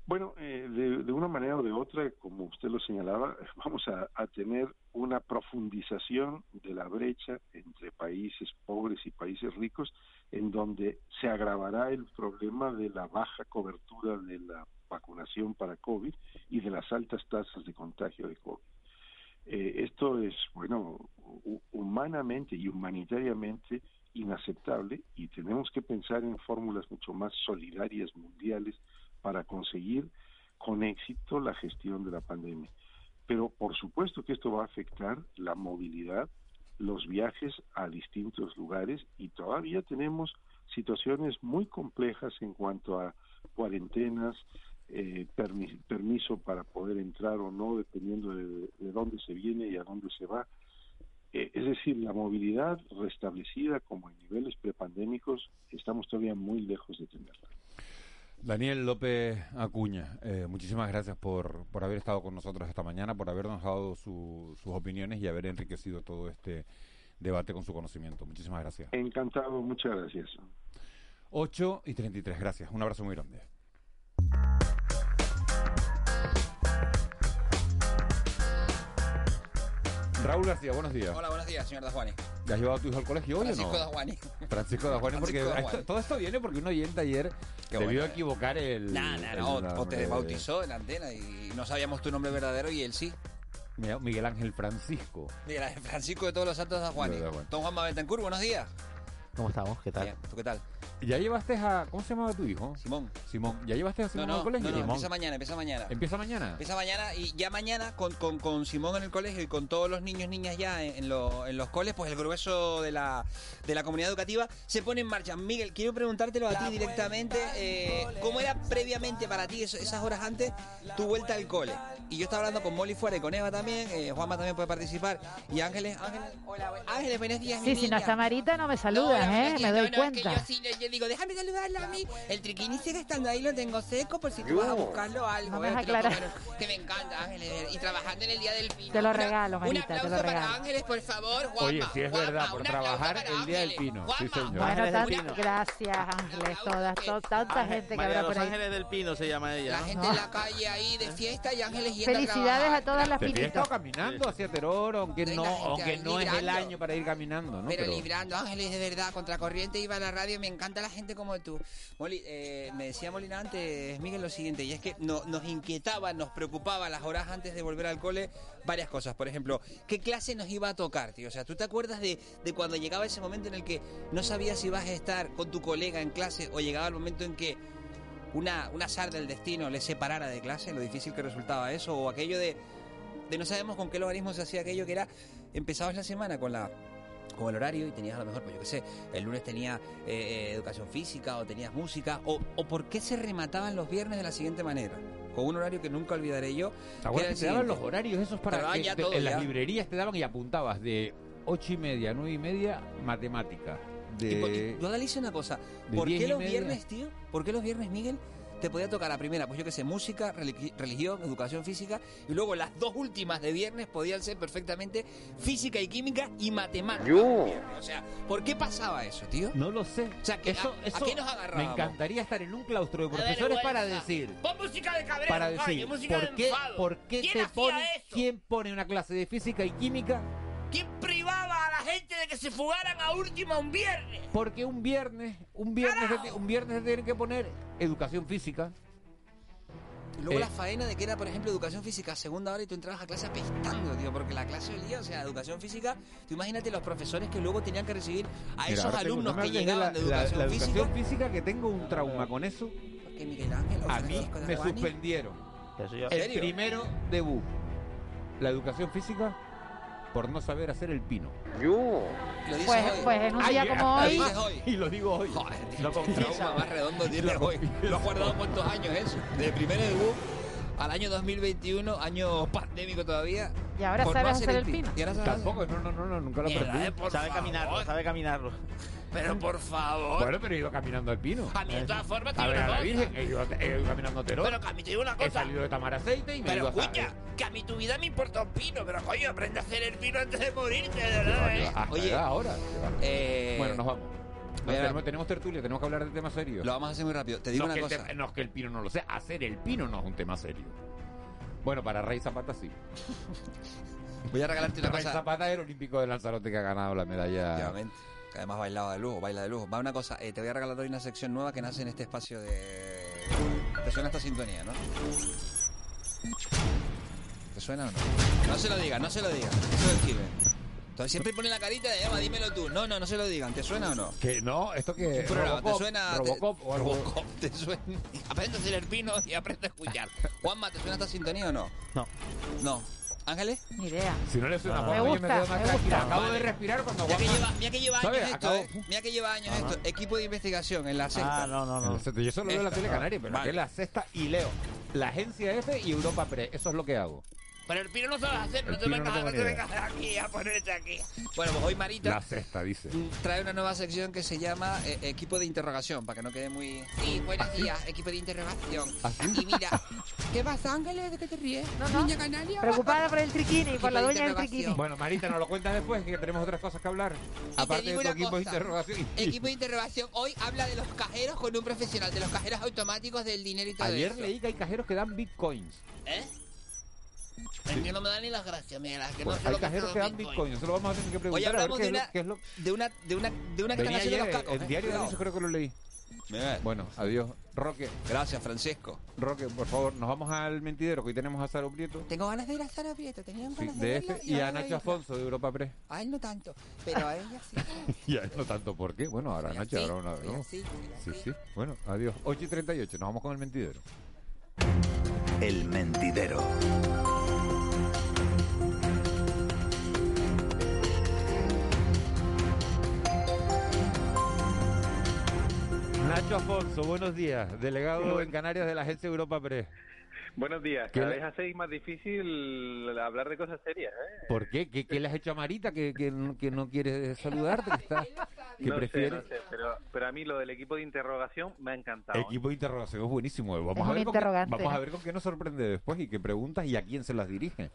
Bueno, eh, de, una manera o de otra, como usted lo señalaba, vamos a, tener una profundización de la brecha entre países pobres y países ricos, en donde se agravará el problema de la baja cobertura de la vacunación para COVID y de las altas tasas de contagio de COVID. Eh, esto es, bueno, humanamente y humanitariamente inaceptable y tenemos que pensar en fórmulas mucho más solidarias mundiales para conseguir con éxito la gestión de la pandemia. Pero por supuesto que esto va a afectar la movilidad, los viajes a distintos lugares y todavía tenemos situaciones muy complejas en cuanto a cuarentenas, eh, permiso para poder entrar o no, dependiendo de, dónde se viene y a dónde se va. Eh, es decir, la movilidad restablecida como en niveles prepandémicos, estamos todavía muy lejos de tenerla. Daniel López Acuña, eh, muchísimas gracias por, por haber estado con nosotros esta mañana, por habernos dado sus opiniones y haber enriquecido todo este debate con su conocimiento. Muchísimas gracias. Encantado, muchas gracias. 8 y 33, gracias. Un abrazo muy grande. Raúl García, buenos días. Hola, buenos días, señor Dajuani. ¿Ya has llevado a tu hijo al colegio hoy Francisco o no? Dajuani. Francisco Dajuani, porque todo esto viene porque un oyente ayer debió eh. equivocar el... Nah, nah, no, o te bautizó en la antena y no sabíamos tu nombre verdadero y él sí. Miguel Ángel Francisco. Miguel Ángel Francisco de todos los santos Dajuani. Don Juan Betancourt, buenos días. ¿Cómo estamos? ¿Qué tal? ¿Tú qué tal? ¿Ya llevaste a. ¿Cómo se llamaba tu hijo? Simón. Simón. ¿Ya llevaste a Simón no, no, al colegio? No, no, empieza mañana, empieza mañana. ¿Empieza mañana? Empieza mañana y ya mañana con, con, con Simón en el colegio y con todos los niños, niñas ya en, en, en los coles, pues el grueso de la, de la comunidad educativa se pone en marcha. Miguel, quiero preguntártelo a ti directamente. Eh, ¿Cómo era previamente para ti, esas horas antes, tu vuelta al cole? Y yo estaba hablando con Molly fuera y con Eva también. Eh, Juanma también puede participar. Y Ángeles, Ángeles, hola, Ángeles, buenos días. Sí, si no está Marita, no me saludas, ¿eh? Me doy cuenta. yo, sí, yo digo, déjame saludarla a mí. El triquini sigue estando ahí, lo tengo seco por si tú vas a buscarlo algo. No eh, que, me encanta, Ángeles. Y trabajando en el Día del Pino. Te lo regalo, Marita, Un aplauso te lo regalo. para Ángeles, por favor, Juanma. Oye, sí es verdad, por trabajar el Día del Pino. Sí, señor. Bueno, gracias, Ángeles. Todas, tanta gente que habrá por ahí. Ángeles del Pino se llama ella. La gente en la calle ahí de fiesta y Ángeles yendo Felicidades a, todas las pinitas. estado caminando hacia Teror, aunque no, aunque no es el año para ir caminando, ¿no? Pero, librando, Ángeles, de verdad, contracorriente iba a la radio, me encanta la gente como tú. Molly, eh, me decía Molina antes, Miguel, lo siguiente, y es que no, nos inquietaba, nos preocupaba las horas antes de volver al cole varias cosas. Por ejemplo, ¿qué clase nos iba a tocar, tío? O sea, ¿tú te acuerdas de, de cuando llegaba ese momento en el que no sabías si ibas a estar con tu colega en clase o llegaba el momento en que una azar del destino le separara de clase, lo difícil que resultaba eso, o aquello de, de no sabemos con qué logaritmo se hacía aquello que era, empezabas la semana con la con el horario y tenías a lo mejor, pues yo qué sé, el lunes tenía eh, educación física o tenías música, o, o por qué se remataban los viernes de la siguiente manera con un horario que nunca olvidaré yo. ¿Te que te daban los horarios esos para que en las librerías te daban y apuntabas de ocho y media, nueve y media, matemática. De... Y, yo hice una cosa. ¿Por qué los viernes, tío? ¿Por qué los viernes, Miguel? Te podía tocar la primera, pues yo que sé, música, religión, educación física, y luego las dos últimas de viernes podían ser perfectamente física y química y matemática. O sea, ¿por qué pasaba eso, tío? No lo sé. O sea, eso, ¿a, qué nos agarrábamos? Me encantaría estar en un claustro de profesores para decir... Pon música de cabrero, Para decir, ¿por, qué, ¿por qué te pone, ¿quién pone una clase de física y química ¿Quién a gente de que se fugaran a última un viernes? Porque un viernes, un viernes, un viernes se tiene que poner educación física. luego la eh, faena de que era, por ejemplo, educación física segunda hora y tú entrabas a clase apestando, tío, porque la clase del día, o sea, educación física, tú imagínate los profesores que luego tenían que recibir a esos alumnos que llegaban de, educación, la, educación física. que tengo un trauma con eso. a mí me suspendieron. El primero debut. La educación física por no saber hacer el pino. Yo. Pues, pues, en un día como hoy. Y lo digo hoy. Joder, lo trauma más redondo tiene hoy. Lo ha guardado cuántos años eso. De primer debut al año 2021, año pandémico todavía. Y ahora sabes hacer el pino. Y ahora Tampoco, no, no, no, nunca lo aprendí. Sabe caminarlo, sabe caminarlo. Pero por favor. Bueno, pero he ido caminando al pino. A mí, de todas formas, te a ver, a la Virgen, he ido, he ido caminando a. Pero que a mí te digo una cosa. He salido de Tamar Aceite y me Pero he ido escucha, que a mí tu vida me importa un pino. Pero coño, aprende a hacer el pino antes de morirte, de verdad, ¿eh? Oye, ahora. Eh... Bueno, nos vamos. tenemos, tenemos, tertulia, tenemos que hablar de temas serios. Lo vamos a hacer muy rápido. Te digo no una cosa. no es que el pino no lo sea, hacer el pino no es un tema serio. Bueno, para Rey Zapata sí. Voy a regalarte una Rey cosa. Zapata era olímpico de Lanzarote que ha ganado la medalla. Obviamente además bailaba de lujo, baila de lujo. Va una cosa, eh, te voy a regalar hoy una sección nueva que nace en este espacio de... ¿Te suena esta sintonía, no? ¿Te suena o no? No se lo digan, no se lo digan. Es. Entonces siempre pone la carita de llama, dímelo tú. No, no, no se lo digan. ¿Te suena o no? Que no, esto que ¿Te suena? Robocop te, o algo. Robocop, te suena. Aprende a hacer el pino y aprende a escuchar. Juanma, ¿te suena esta sintonía o no? No. No. ¿Ángeles? Ni idea. Si no le suena no, me gusta, me, me gusta. Acabo de respirar cuando mira que, lleva, mira que lleva años esto, eh. Mira que lleva años esto. Equipo de investigación en la sexta. Ah, no, no, no. Yo solo leo la tele canaria, pero vale. que es la sexta y leo la agencia F y Europa Pre. Eso es lo que hago. Pero el pino no sabes hacer, no te, vengas, no, te vengas aquí a ponerte aquí. Bueno, pues hoy Marita. La sexta, dice. Trae una nueva sección que se llama eh, Equipo de Interrogación, para que no quede muy. Sí, buenos días, equipo de interrogación. ¿Así? Y mira, ¿qué pasa, Ángeles? ¿De qué te ríes? No, no. Niña Canaria. Preocupada por el triquini, por la dueña del triquini. Bueno, Marita, nos lo cuentas después, que tenemos otras cosas que hablar. Y aparte de tu equipo cosa. de interrogación. Equipo de interrogación hoy habla de los cajeros con un profesional, de los cajeros automáticos del dinero y todo Ayer eso. leí que hay cajeros que dan bitcoins. ¿Eh? Es que no me dan ni las gracias, mira, que pues no hay cajeros que dan bitcoin, eso lo vamos a tener que preguntar. Hoy hablamos a ver de, una, lo, de una de una de una que Venía están haciendo ayer, los cacos. El ¿eh? diario de creo que lo leí. Bien. Bueno, adiós. Roque. Gracias, Francisco. Roque, por favor, nos vamos al mentidero, que hoy tenemos a Saro Prieto. Tengo ganas de ir a Sara Prieto, tenía Sí, ganas de de, este verla y a Nacho. Afonso de Europa Press. A él no tanto, pero a ella sí. y a él no tanto, ¿por qué? Bueno, ahora Nacho, ahora una así, Sí, sí. Bueno, adiós. 8 y 38, nos vamos con el mentidero. El mentidero. Nacho Afonso, buenos días. Delegado en Canarias de la agencia Europa Press. Buenos días. ¿Qué Cada vez hacéis más difícil hablar de cosas serias, ¿eh? ¿Por qué? ¿Qué, qué le has hecho a Marita que, que, no, que no quiere saludarte? Que, está, que no prefiere... sé, no sé, pero, pero a mí lo del equipo de interrogación me ha encantado. ¿eh? Equipo de interrogación es buenísimo. Vamos, Es a ver con qué, vamos a ver con qué nos sorprende después y qué preguntas y a quién se las dirige.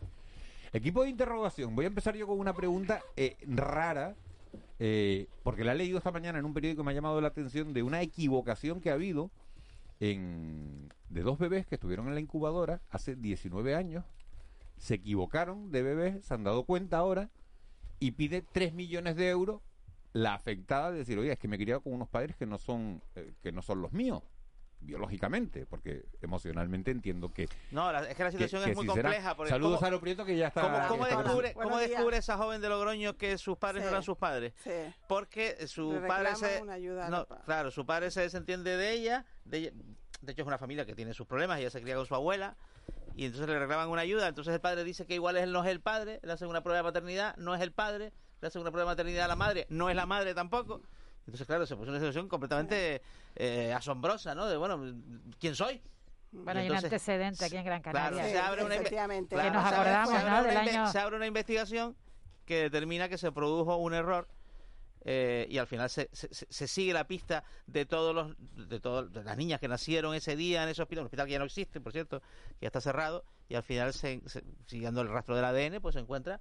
Equipo de interrogación. Voy a empezar yo con una pregunta eh, rara, eh, porque la he leído esta mañana en un periódico que me ha llamado la atención de una equivocación que ha habido en, de dos bebés que estuvieron en la incubadora hace 19 años. Se equivocaron de bebés, se han dado cuenta ahora y pide 3 millones de euros la afectada de decir, oye, es que me he criado con unos padres que no son, eh, que no son los míos biológicamente, porque emocionalmente entiendo que... No, es que la situación es muy compleja. Saludos a lo Prieto que ya está... ¿Cómo, descubre, ¿cómo descubre esa joven de Logroño que sus padres no eran sus padres? Porque su padre se... no, claro, su padre se desentiende de ella, de De hecho es una familia que tiene sus problemas, ella se cría con su abuela y entonces le reclaman una ayuda, entonces el padre dice que igual él no es el padre, le hacen una prueba de paternidad, no es el padre, le hacen una prueba de maternidad a la madre, no es la madre tampoco. Entonces, claro, se puso una situación completamente eh, asombrosa, ¿no? De, bueno, ¿quién soy? Bueno, hay un antecedente aquí en Gran Canaria. se abre una que nos acordamos, ¿no? Del año... Se abre una investigación que determina que se produjo un error eh, y al final se, se, sigue la pista de todos los de todas las niñas que nacieron ese día en ese hospital, un hospital que ya no existe, por cierto, que ya está cerrado y al final siguiendo el rastro del ADN pues se encuentra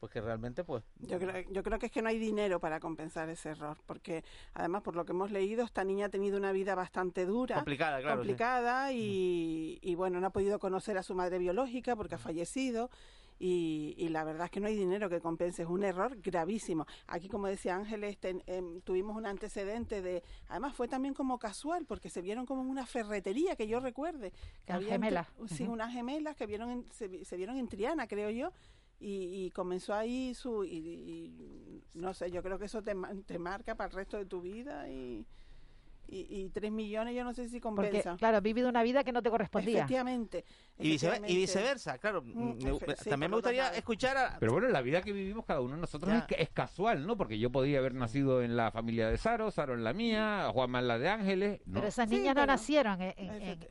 pues que realmente pues yo creo, yo creo que es que no hay dinero para compensar ese error porque además por lo que hemos leído esta niña ha tenido una vida bastante dura complicada claro complicada y, y, bueno no ha podido conocer a su madre biológica porque ha fallecido y, y, la verdad es que no hay dinero que compense, es un error gravísimo. Aquí, como decía Ángeles, em, tuvimos un antecedente de, además fue también como casual, porque se vieron como en una ferretería, que yo recuerde. Que había gemelas. Sí, unas gemelas que vieron se, se, vieron en Triana, creo yo, y, comenzó ahí su y, no sé yo creo que eso te, te marca para el resto de tu vida y y, tres millones yo no sé si compensa. Porque, claro, has vivido una vida que no te correspondía. Efectivamente. Y, viceversa, claro. Mm, también me gustaría escuchar a... Pero bueno, la vida que vivimos cada uno de nosotros es, casual, ¿no? Porque yo podía haber nacido en la familia de Saro, Saro en la mía, Juanma en la de Ángeles. Pero esas niñas no nacieron en,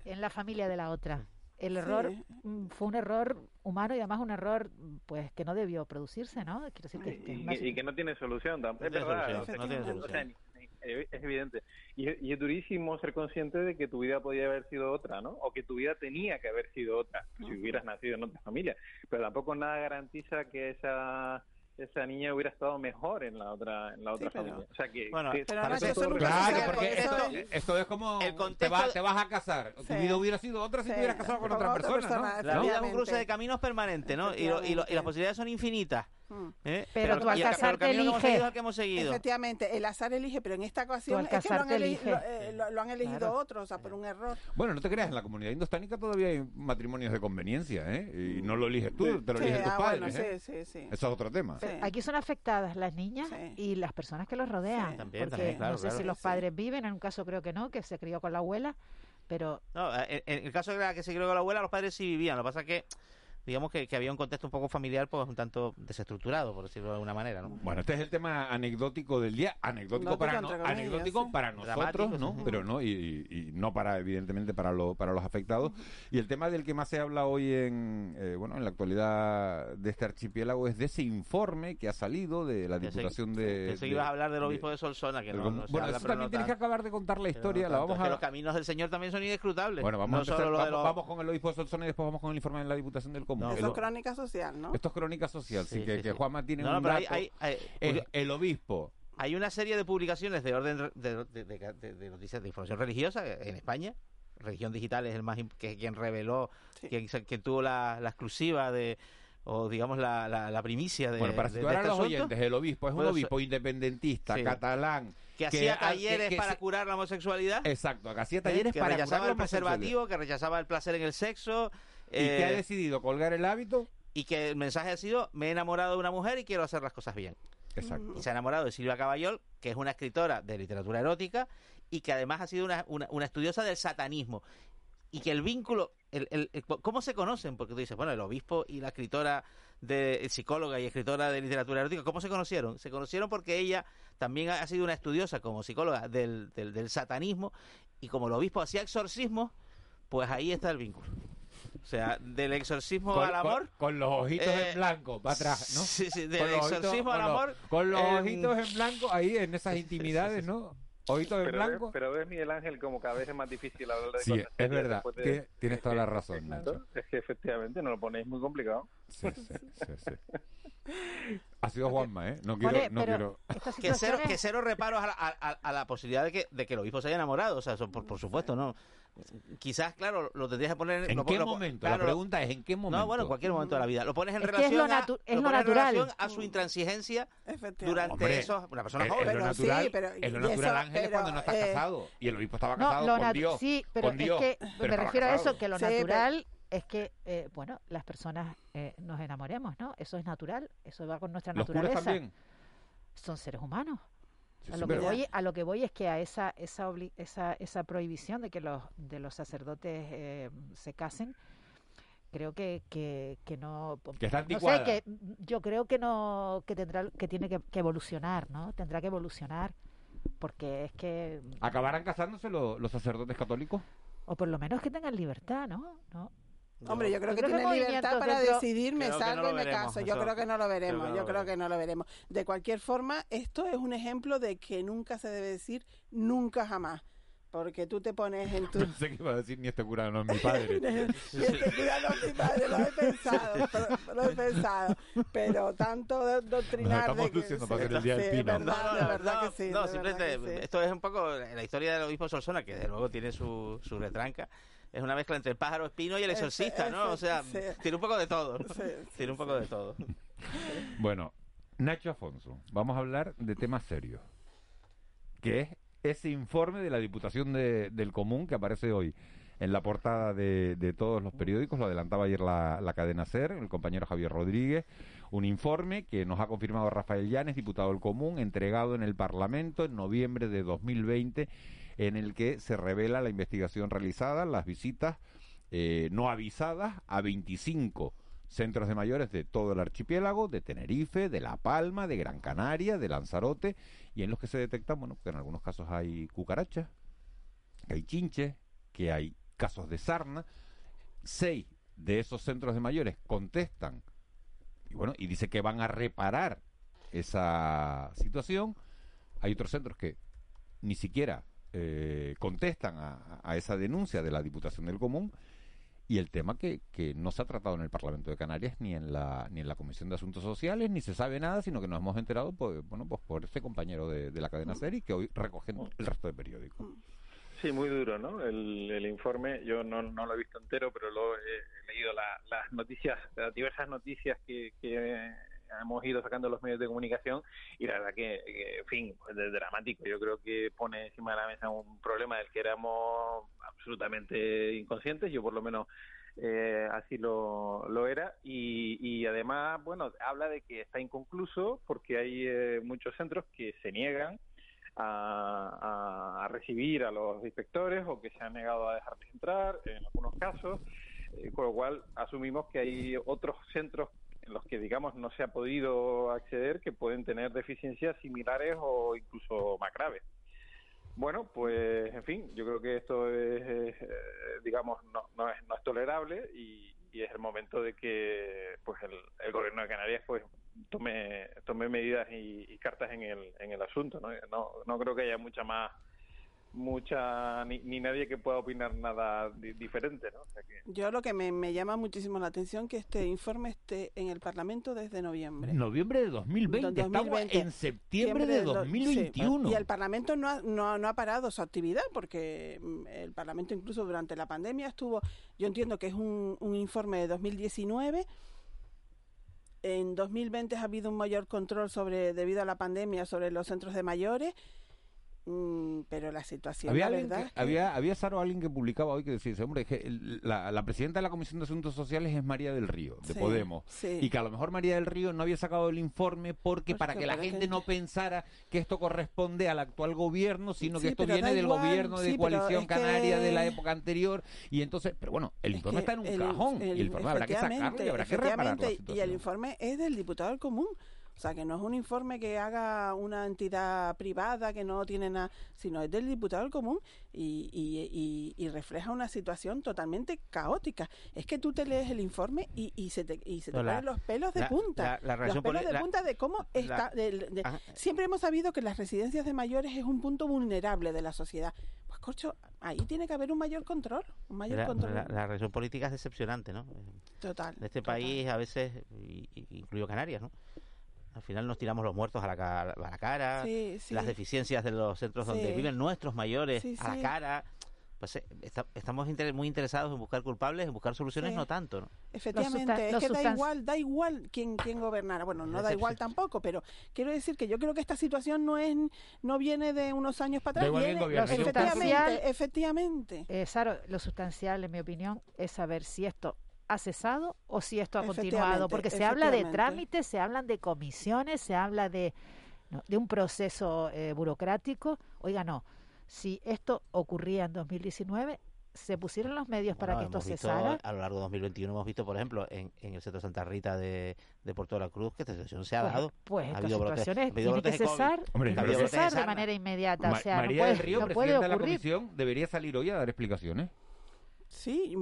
en, la familia de la otra. El error mm, fue un error humano y además un error pues que no debió producirse, ¿no? Quiero decir que, y, que no tiene solución tampoco. Es verdad. No tiene solución. es evidente. Y, es durísimo ser consciente de que tu vida podía haber sido otra, ¿no? O que tu vida tenía que haber sido otra si hubieras nacido en otra familia. Pero tampoco nada garantiza que esa esa niña hubiera estado mejor en la otra en la otra familia. O sea que, bueno, claro, porque esto, es como te, vas, te, vas a casar. Tu vida hubiera sido otra si te hubieras casado con otra, persona. La vida es un cruce de caminos permanente, ¿no? Y, y, y las posibilidades son infinitas. Mm. ¿Eh? Pero, tú al casarte eliges. Efectivamente, el azar elige, pero en esta ocasión es que lo han, elegido, eh, lo, han elegido otros, o sea, por un error. Bueno, no te creas, en la comunidad indostánica todavía hay matrimonios de conveniencia, ¿eh? Y no lo eliges tú, te lo eligen tus ah, padres. ¿eh? sí, sí, Eso es otro tema. Aquí son afectadas las niñas y las personas que los rodean. También, porque no sé si los padres viven, en un caso creo que no, que se crió con la abuela, pero... No, en, el caso de la que se crió con la abuela, los padres sí vivían, lo que pasa es que digamos que, que, había un contexto un poco familiar, pues un tanto desestructurado, por decirlo de alguna manera, ¿no? Bueno, este es el tema anecdótico del día, anecdótico para anecdótico para nosotros, ¿no? Pero no y, no para evidentemente para lo, para los afectados. Y el tema del que más se habla hoy en eh, bueno en la actualidad de este archipiélago es de ese informe que ha salido de la Diputación de. Que ibas a hablar del obispo de, Solsona, que no, bueno, eso también tienes que acabar de contar la historia. la vamos a... los caminos del Señor también son inescrutables. Bueno, vamos, a vamos, con el obispo de Solsona y después vamos con el informe de la Diputación del Común. Eso es crónica social, ¿no? Esto es crónica social, sí, que, Juanma tiene un dato. el, obispo hay una serie de publicaciones de orden de, de, noticias de información religiosa en España. Religión Digital es el más que quien reveló, quien, quien, tuvo la, exclusiva de o digamos la, la, primicia de. Bueno, para situar a este los oyentes, el obispo es un obispo independentista, catalán. Que, hacía talleres para curar la homosexualidad. Exacto, que hacía talleres que rechazaba el preservativo, que rechazaba el placer en el sexo. ¿Y que ha eh, decidido colgar el hábito? y que el mensaje ha sido me he enamorado de una mujer y quiero hacer las cosas bien. Exacto. Y se ha enamorado de Silvia Caballol, que es una escritora de literatura erótica y que además ha sido una, una, estudiosa del satanismo. Y que el vínculo, el, el, ¿cómo se conocen? Porque tú dices, bueno, el obispo y la escritora, de psicóloga y escritora de literatura erótica, ¿cómo se conocieron? Se conocieron porque ella también ha sido una estudiosa como psicóloga del, del, del satanismo y como el obispo hacía exorcismo, pues ahí está el vínculo. O sea, del exorcismo al amor. Con, los ojitos en eh, blanco, para atrás, ¿no? Sí, sí, del exorcismo al amor. con los ojitos en blanco, ahí en esas intimidades, ¿no? Ojitos en blanco. pero ves, Miguel Ángel, como cada vez es más difícil hablar de Sí, es verdad, tienes toda la razón, Nacho. Es que efectivamente nos lo ponéis muy complicado. Sí, sí, sí, Ha sido Juanma, ¿eh? No quiero... no quiero... Que, cero, que cero reparos a la, a, la posibilidad de que, de que el obispo se haya enamorado, o sea, por, por supuesto, ¿no? Quizás, claro, lo tendrías que poner... ¿En qué momento? la pregunta es, ¿en qué momento? No, bueno, en cualquier momento de la vida. Lo pones en relación, a, es lo natural. a su intransigencia durante eso. Una persona joven. Es, lo natural, sí, pero, es lo natural Ángel, es cuando no estás eh, casado. Y el obispo estaba casado no, con Dios. Sí, pero es que me refiero a eso, que lo natural es que, eh, bueno, las personas eh, nos enamoremos, ¿no? Eso es natural, eso va con nuestra naturaleza. también? Son seres humanos a, lo que voy, a lo que voy es que a esa esa, esa, esa prohibición de que los de los sacerdotes eh, se casen creo que, que, que no que no sé que yo creo que no que tendrá que tiene que, evolucionar no tendrá que evolucionar porque es que acabarán casándose los sacerdotes católicos o por lo menos que tengan libertad no no Hombre, yo creo que, tiene libertad para decidir, me salgo y me caso. Yo creo que no lo veremos, yo creo que no lo veremos. De cualquier forma, esto es un ejemplo de que nunca se debe decir nunca jamás. Porque tú te pones en tu... No sé qué iba a decir, ni este cura no es mi padre. ni este cura no es mi padre, lo he pensado, lo he pensado. Pero tanto doctrinar... Nos estamos luciendo para que el día del pino. no, de verdad que sí. No, simplemente, esto es un poco la historia del obispo Solsona, que de luego tiene su, su retranca es una mezcla entre el pájaro espino y el exorcista, ¿no? O sea, tiene un poco de todo. tiene un poco de todo. Bueno, Nacho Afonso, vamos a hablar de temas serios. Que es ese informe de la Diputación del Común que aparece hoy en la portada de, todos los periódicos, lo adelantaba ayer la, la, cadena SER, el compañero Javier Rodríguez, un informe que nos ha confirmado Rafael Llanes, diputado del Común, entregado en el Parlamento en noviembre de 2020 en el que se revela la investigación realizada, las visitas eh, no avisadas a 25 centros de mayores de todo el archipiélago, de Tenerife, de La Palma, de Gran Canaria, de Lanzarote, y en los que se detectan, bueno, que en algunos casos hay cucarachas, que hay chinches, que hay casos de sarna. Seis de esos centros de mayores contestan, y bueno, y dice que van a reparar esa situación. Hay otros centros que ni siquiera eh, contestan a, esa denuncia de la Diputación del Común y el tema que, que, no se ha tratado en el Parlamento de Canarias ni en la ni en la Comisión de Asuntos Sociales ni se sabe nada sino que nos hemos enterado pues, bueno pues por ese compañero de, la cadena SERI que hoy recogen el resto de periódicos. Sí muy duro no el, el informe yo no, no, lo he visto entero pero lo he, leído las noticias las diversas noticias que, que hemos ido sacando los medios de comunicación y la verdad que, en fin, pues es dramático. Yo creo que pone encima de la mesa un problema del que éramos absolutamente inconscientes, yo por lo menos eh, así lo, lo era y, y, además, bueno, habla de que está inconcluso porque hay eh, muchos centros que se niegan a, a, recibir a los inspectores o que se han negado a dejarles entrar en algunos casos, eh, con lo cual asumimos que hay otros centros los que digamos no se ha podido acceder que pueden tener deficiencias similares o incluso más graves. Bueno, pues en fin, yo creo que esto es, eh, digamos, no, no, es, no es tolerable y, es el momento de que pues el, gobierno de Canarias pues tome tome medidas y, cartas en el, en el asunto. ¿no? no no creo que haya mucha más mucha ni, nadie que pueda opinar nada diferente ¿no? yo lo que me, llama muchísimo la atención que este informe esté en el Parlamento desde noviembre. Noviembre de 2020, estamos en septiembre de 2021 y el Parlamento no ha, no, no ha parado su actividad porque mm, el Parlamento incluso durante la pandemia estuvo yo entiendo que es un, un informe de 2019 en 2020 ha habido un mayor control sobre debido a la pandemia sobre los centros de mayores Mm, pero la situación, había la verdad. Había, había Saro, alguien que publicaba hoy que decía, hombre, que la, presidenta de la Comisión de Asuntos Sociales es María del Río, de Podemos. Y que a lo mejor María del Río no había sacado el informe porque para que la gente no pensara que esto corresponde al actual gobierno, sino que esto viene del gobierno de coalición canaria de la época anterior. Y entonces, pero bueno, el informe está en un cajón. y el informe habrá que sacarlo y habrá que repararlo. Y el informe es del diputado del común. O sea, que no es un informe que haga una entidad privada que no tiene nada, sino es del diputado del común y, y, y, refleja una situación totalmente caótica. Es que tú te lees el informe y, y se te, y se te ponen los pelos de punta. los pelos de punta de cómo está. siempre hemos sabido que las residencias de mayores es un punto vulnerable de la sociedad. Pues corcho, ahí tiene que haber un mayor control, un mayor la, control. La, región política es decepcionante, ¿no? Total. De este país a veces, incluyo Canarias, ¿no? Al final nos tiramos los muertos a la, cara, a la cara, las deficiencias de los centros donde viven nuestros mayores a la cara pues eh, estamos muy interesados en buscar culpables, en buscar soluciones, no tanto, ¿no? Efectivamente, es que da igual, da igual quién, quién gobernara. Bueno, no da igual tampoco, pero quiero decir que yo creo que esta situación no es no viene de unos años para atrás. Viene, efectivamente, efectivamente. Eh, Saro, lo sustancial, en mi opinión, es saber si esto ha cesado o si esto ha continuado, porque se habla de trámites, se hablan de comisiones, se habla de, de un proceso eh, burocrático. Oiga, no si esto ocurría en 2019, se pusieron los medios para que esto cesara. A lo largo de 2021 hemos visto, por ejemplo, en, el centro Santa Rita de, de Puerto de la Cruz, que esta situación se ha pues, dado. Pues ha habido situaciones tiene que cesar, Hombre, que cesar de manera inmediata. o sea, María del Río, presidenta de la comisión, debería salir hoy a dar explicaciones. Sí,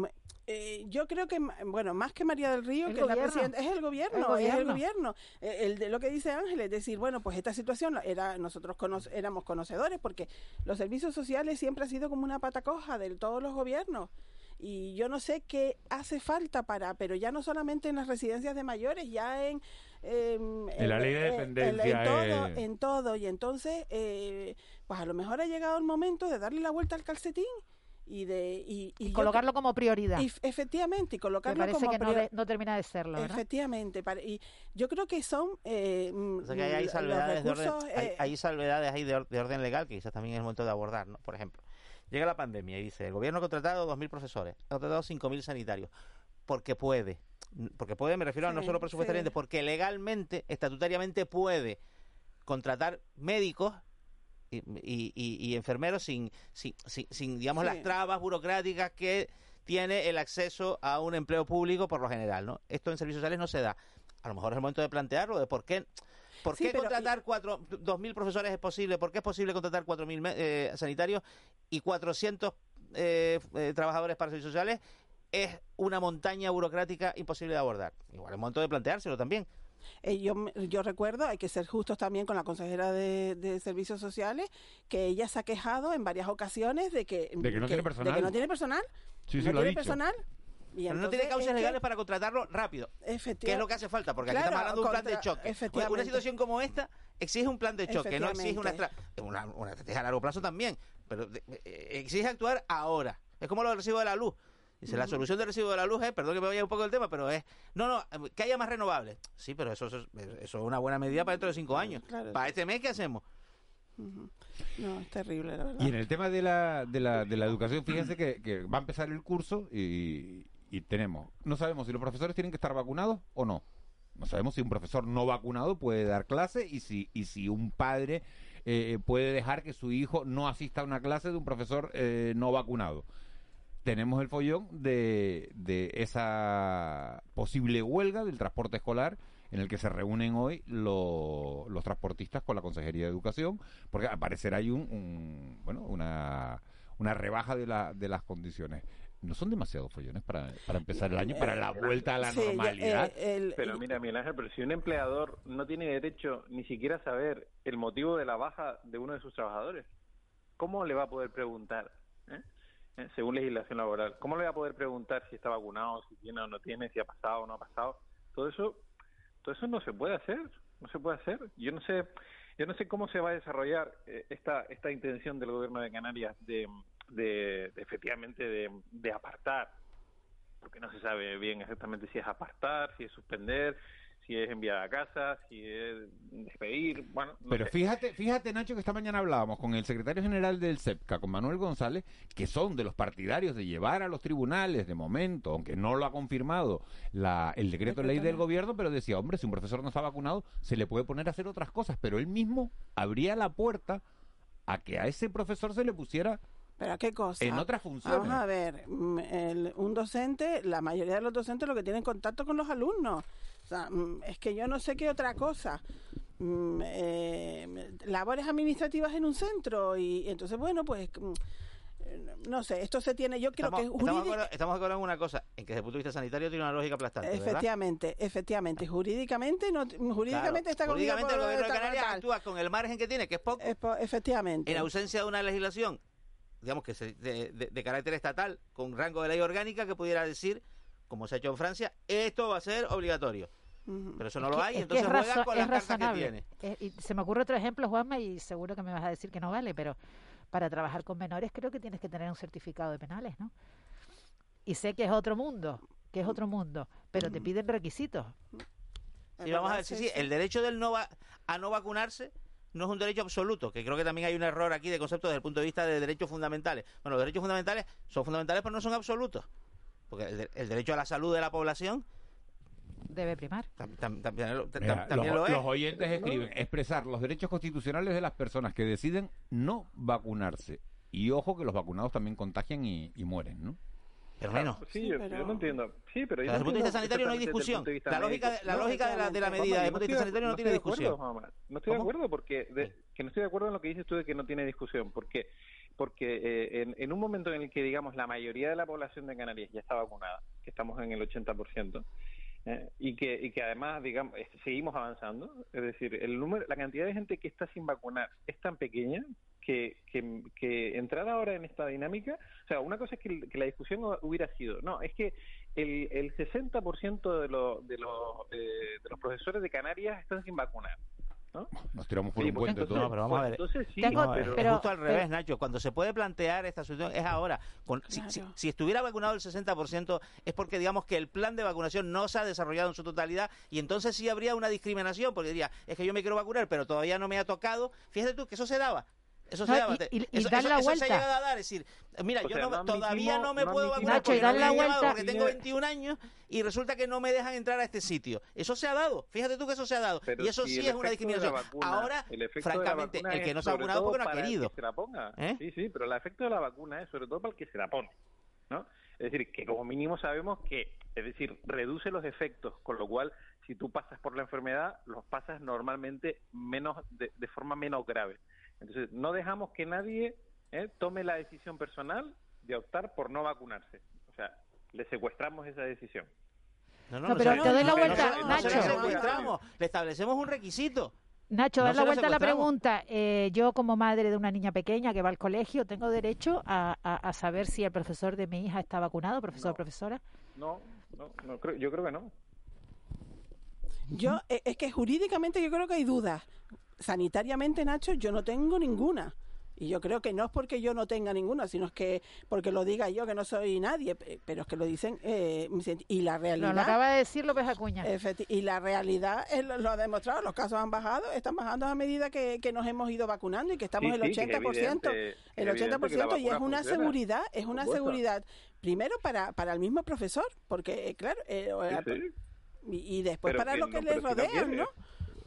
eh, yo creo que, bueno, más que María del Río, que la presidenta, es el gobierno, es el gobierno. Eh, el de lo que dice Ángel es decir, bueno, pues esta situación era nosotros éramos conocedores porque los servicios sociales siempre ha sido como una pata coja de todos los gobiernos. Y yo no sé qué hace falta para, pero ya no solamente en las residencias de mayores, ya en... Em, en, la ley de dependencia. En, todo, en todo. Y entonces, eh, pues a lo mejor ha llegado el momento de darle la vuelta al calcetín y de y, colocarlo como prioridad. Y, efectivamente y colocarlo Me parece que no, termina de serlo efectivamente y yo creo que son eh, hay salvedades de orden, eh, hay, salvedades ahí de, orden legal que quizás también es el momento de abordar ¿no? por ejemplo llega la pandemia y dice el gobierno ha contratado 2.000 profesores ha contratado 5.000 sanitarios porque puede porque puede me refiero a no solo presupuestariamente porque legalmente estatutariamente puede contratar médicos y, y, enfermeros sin, sin, sin, digamos, las trabas burocráticas que tiene el acceso a un empleo público por lo general, ¿no? Esto en servicios sociales no se da. A lo mejor es el momento de plantearlo, de por qué... ¿Por qué contratar cuatro, 2.000 profesores es posible? ¿Por qué es posible contratar 4.000 eh, sanitarios y 400 eh, eh, trabajadores para servicios sociales? Es una montaña burocrática imposible de abordar. Igual es el momento de planteárselo también. Eh, yo, yo recuerdo, hay que ser justos también con la consejera de, Servicios Sociales, que ella se ha quejado en varias ocasiones de que, de que no tiene personal. De que no tiene personal. Sí, no tiene personal. Pero no tiene causas legales para contratarlo rápido. Que es lo que hace falta, porque aquí estamos hablando de un plan de choque. Una situación como esta exige un plan de choque, no exige una, una, una estrategia a largo plazo también, pero eh, exige actuar ahora. Es como lo del recibo de la luz. Dice, la solución del residuo de la luz es, perdón que me vaya un poco del tema, pero es, no, no, que haya más renovables. Sí, pero eso, eso, es una buena medida para dentro de cinco años. Para este mes, ¿qué hacemos? No, es terrible, la verdad. Y en el tema de la, de la, de la educación, fíjense que, que va a empezar el curso y, y tenemos, no sabemos si los profesores tienen que estar vacunados o no. No sabemos si un profesor no vacunado puede dar clase y si, y si un padre eh, puede dejar que su hijo no asista a una clase de un profesor eh, no vacunado tenemos el follón de, de esa posible huelga del transporte escolar en el que se reúnen hoy los transportistas con la Consejería de Educación, porque al parecer hay un, bueno, una, una rebaja de, la, de las condiciones. ¿No son demasiados follones para, para empezar el año, para la vuelta a la normalidad? Eh, pero mira, Miguel Ángel, pero si un empleador no tiene derecho ni siquiera a saber el motivo de la baja de uno de sus trabajadores, ¿cómo le va a poder preguntar? ¿Eh? ¿Eh? según legislación laboral. ¿Cómo le voy a poder preguntar si está vacunado, si tiene o no tiene, si ha pasado o no ha pasado? Todo eso, todo eso no se puede hacer, no se puede hacer. Yo no sé, yo no sé cómo se va a desarrollar eh, esta esta intención del gobierno de Canarias de, de, efectivamente de, de apartar, porque no se sabe bien exactamente si es apartar, si es suspender, si es enviar a casa, si es despedir, bueno. Pero fíjate, fíjate Nacho que esta mañana hablábamos con el secretario general del CEPCA, con Manuel González, que son de los partidarios de llevar a los tribunales de momento, aunque no lo ha confirmado la, el decreto de ley del gobierno, pero decía, hombre, si un profesor no está vacunado, se le puede poner a hacer otras cosas, pero él mismo abría la puerta a que a ese profesor se le pusiera ¿Pero qué cosa? En otras funciones. Vamos a ver, mm, un docente, la mayoría de los docentes lo que tienen contacto con los alumnos. O sea, mm, es que yo no sé qué otra cosa. Mm, eh, labores administrativas en un centro y, entonces, bueno, pues mm, no sé, esto se tiene, yo creo que estamos, estamos de en una cosa, en que desde el punto de vista sanitario tiene una lógica aplastante. Efectivamente, efectivamente, jurídicamente no, jurídicamente está Jurídicamente el gobierno de Canarias actúa con el margen que tiene, que es poco. efectivamente. En ausencia de una legislación digamos que de, carácter estatal, con rango de ley orgánica, que pudiera decir, como se ha hecho en Francia, esto va a ser obligatorio. Pero eso no lo hay, entonces juega con las cartas que tiene. y se me ocurre otro ejemplo, Juanma, y seguro que me vas a decir que no vale, pero para trabajar con menores creo que tienes que tener un certificado de penales, ¿no? Y sé que es otro mundo, que es otro mundo, pero te piden requisitos. Sí, vamos a ver, sí, sí, el derecho del no a no vacunarse no es un derecho absoluto, que creo que también hay un error aquí de concepto desde el punto de vista de derechos fundamentales. Bueno, los derechos fundamentales son fundamentales, pero no son absolutos. Porque el derecho a la salud de la población debe primar. también, lo, los, Los oyentes escriben, expresar los derechos constitucionales de las personas que deciden no vacunarse. Y ojo que los vacunados también contagian y, mueren, ¿no? Pero bueno. Sí, yo, no entiendo. Sí, pero desde el punto de vista sanitario no hay discusión. La lógica, de, la lógica de, la, de la medida desde el punto de vista sanitario no, tiene discusión. no estoy de acuerdo porque que no estoy de acuerdo en lo que dices tú de que no tiene discusión. Porque porque eh, en, en, un momento en el que digamos la mayoría de la población de Canarias ya está vacunada, que estamos en el 80%, eh, y, que, y que además, digamos, seguimos avanzando. Es decir, el número, la cantidad de gente que está sin vacunar es tan pequeña que, que, que entrar ahora en esta dinámica, o sea, una cosa es que, la discusión hubiera sido, no, es que el, el 60% de, lo, de, los, eh, de los profesores de Canarias están sin vacunar. Nos tiramos por un puente todo. pero vamos a ver. pero, justo al revés, Nacho. Cuando se puede plantear esta situación es ahora. si, estuviera vacunado el 60% es porque digamos que el plan de vacunación no se ha desarrollado en su totalidad y entonces sí habría una discriminación porque diría, es que yo me quiero vacunar pero todavía no me ha tocado. Fíjate tú que eso se daba. Eso se llama. Y, y, eso, la vuelta. se ha llegado a dar. Es decir, mira, yo no, todavía no me puedo vacunar porque, no la vuelta. porque tengo 21 años y resulta que no me dejan entrar a este sitio. Eso se ha dado. Fíjate tú que eso se ha dado. y eso sí es una discriminación. Ahora, francamente, el que no se ha vacunado porque no ha querido. se la ponga. ¿Eh? Sí, sí, pero el efecto de la vacuna es sobre todo para el que se la pone. ¿no? Es decir, que como mínimo sabemos que, es decir, reduce los efectos, con lo cual, si tú pasas por la enfermedad, los pasas normalmente menos de, de forma menos grave. Entonces, no dejamos que nadie eh, tome la decisión personal de optar por no vacunarse. O sea, le secuestramos esa decisión. No, no, pero te doy la vuelta, Nacho. Le establecemos un requisito. Nacho, dar la vuelta a la pregunta. Eh, yo, como madre de una niña pequeña que va al colegio, ¿tengo derecho a, a, saber si el profesor de mi hija está vacunado, profesor o profesora? No, no, no creo, yo creo que no. Yo, eh, es que jurídicamente yo creo que hay dudas sanitariamente, Nacho, yo no tengo ninguna. Y yo creo que no es porque yo no tenga ninguna, sino es que porque lo diga yo que no soy nadie, pero es que lo dicen eh, y la realidad. lo acaba de decir López Acuña. Y la realidad lo, ha demostrado, los casos han bajado, están bajando a medida que, nos hemos ido vacunando y que estamos en el 80%, el 80% y es una seguridad, es una seguridad primero para, para el mismo profesor, porque eh, claro, eh, y, después para los que le rodean, ¿no?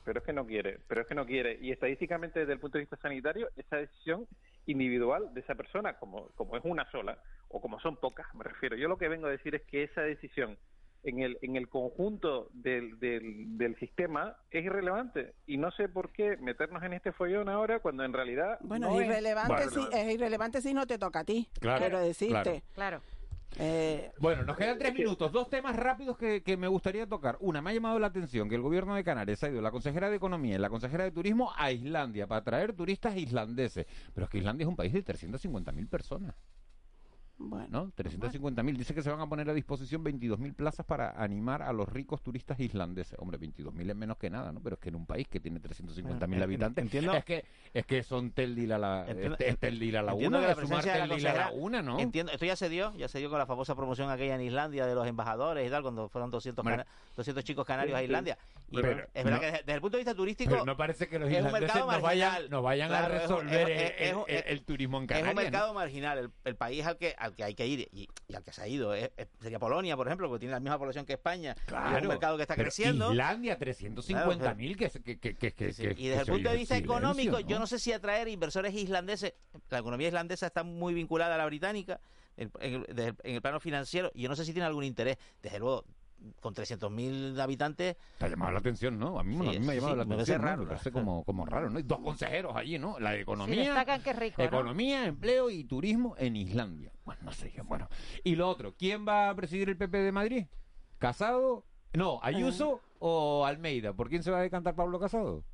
Pero es que no quiere, pero es que no quiere. Y estadísticamente, desde el punto de vista sanitario, esa decisión individual de esa persona, como, como es una sola, o como son pocas, me refiero. Yo lo que vengo a decir es que esa decisión en el, en el conjunto del, del, sistema es irrelevante. Y no sé por qué meternos en este follón ahora cuando en realidad. Bueno, es irrelevante, si, es irrelevante si no te toca a ti, quiero decirte. claro. Eh, bueno, nos quedan tres minutos. Dos temas rápidos que, me gustaría tocar. Una, me ha llamado la atención que el gobierno de Canarias ha ido la consejera de Economía y la consejera de Turismo a Islandia para traer turistas islandeses. Pero es que Islandia es un país de 350.000 personas. Bueno, 350.000. Dice que se van a poner a disposición 22.000 plazas para animar a los ricos turistas islandeses. Hombre, 22.000 es menos que nada, ¿no? Pero es que en un país que tiene 350.000 habitantes, entiendo, es que es que son Teldila la entiendo, es Teldila la una, de sumar Teldila la una, ¿no? Entiendo, esto ya se dio, ya se dio con la famosa promoción aquella en Islandia de los embajadores y tal, cuando fueron 200, 200 chicos canarios a Islandia. Es verdad que desde el punto de vista turístico no parece que los islandeses nos vayan, nos vayan a resolver el, turismo en Canarias. Es un mercado marginal, el, país al que al que hay que ir y, al que se ha ido sería Polonia, por ejemplo, porque tiene la misma población que España. Claro, es un mercado que está creciendo. Islandia, 350 mil que, que, que, Y desde el punto de vista económico, yo no sé si atraer inversores islandeses, la economía islandesa está muy vinculada a la británica en, en el plano financiero, y yo no sé si tiene algún interés. Desde luego, con 300.000 habitantes. Te ha llamado la atención, ¿no? A mí, me ha llamado la atención. Raro, Me parece como, como raro, ¿no? Hay dos consejeros allí, ¿no? La de economía. economía, empleo y turismo en Islandia. Bueno, no sé yo. Bueno. Y lo otro, ¿quién va a presidir el PP de Madrid? ¿Casado? No, ¿Ayuso o Almeida? ¿Por quién se va a decantar Pablo Casado?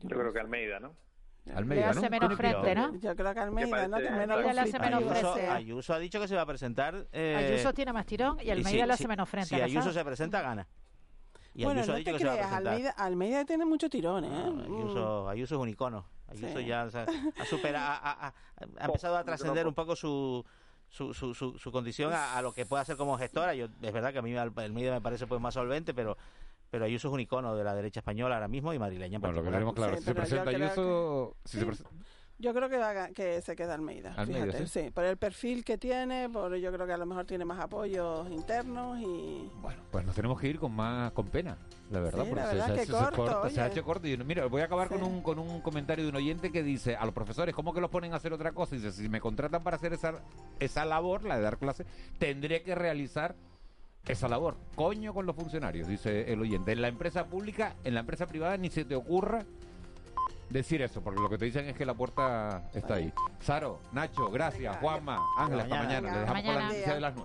Yo creo que Almeida, ¿no? Almeida, le hace menos frente, ¿no? Yo creo que Almeida, ¿no? Que menos le hace menos Ayuso, Ayuso ha dicho que se va a presentar. Eh, Ayuso tiene más tirón y Almeida y si, le hace menos frente. Si Ayuso se presenta, gana. Y bueno, Ayuso no ha dicho te que creas, se va a Almeida, Almeida tiene mucho tirón, ¿eh? Ayuso, Ayuso es un icono. Ayuso sí. ya o sea, ha, superado, ha, ha, ha, empezado a trascender un poco su, su, su, su, su condición a, a, lo que puede hacer como gestora. Yo, es verdad que a mí Almeida me parece pues más solvente, pero pero Ayuso es un icono de la derecha española ahora mismo y madrileña. Bueno, lo que tenemos claro, sí, si se presenta Ayuso... Si sí. se presenta... Yo creo que, que se queda Almeida, Almeida fíjate, ¿sí? ¿sí? por el perfil que tiene, por yo creo que a lo mejor tiene más apoyos internos y... Bueno, pues nos tenemos que ir con más con pena, la verdad, sí, porque la verdad se, que se, corto, corta, se ha hecho corto. Y, mira, voy a acabar con, un, con un comentario de un oyente que dice a los profesores, ¿cómo que los ponen a hacer otra cosa? Dice, si me contratan para hacer esa, esa labor, la de dar clase, tendré que realizar esa labor. Coño con los funcionarios, dice el oyente. En la empresa pública, en la empresa privada, ni se te ocurra decir eso, porque lo que te dicen es que la puerta está ahí. Saro, Nacho, gracias. Juanma, Ángela, hasta mañana. Le dejamos con la noticia de las nueve.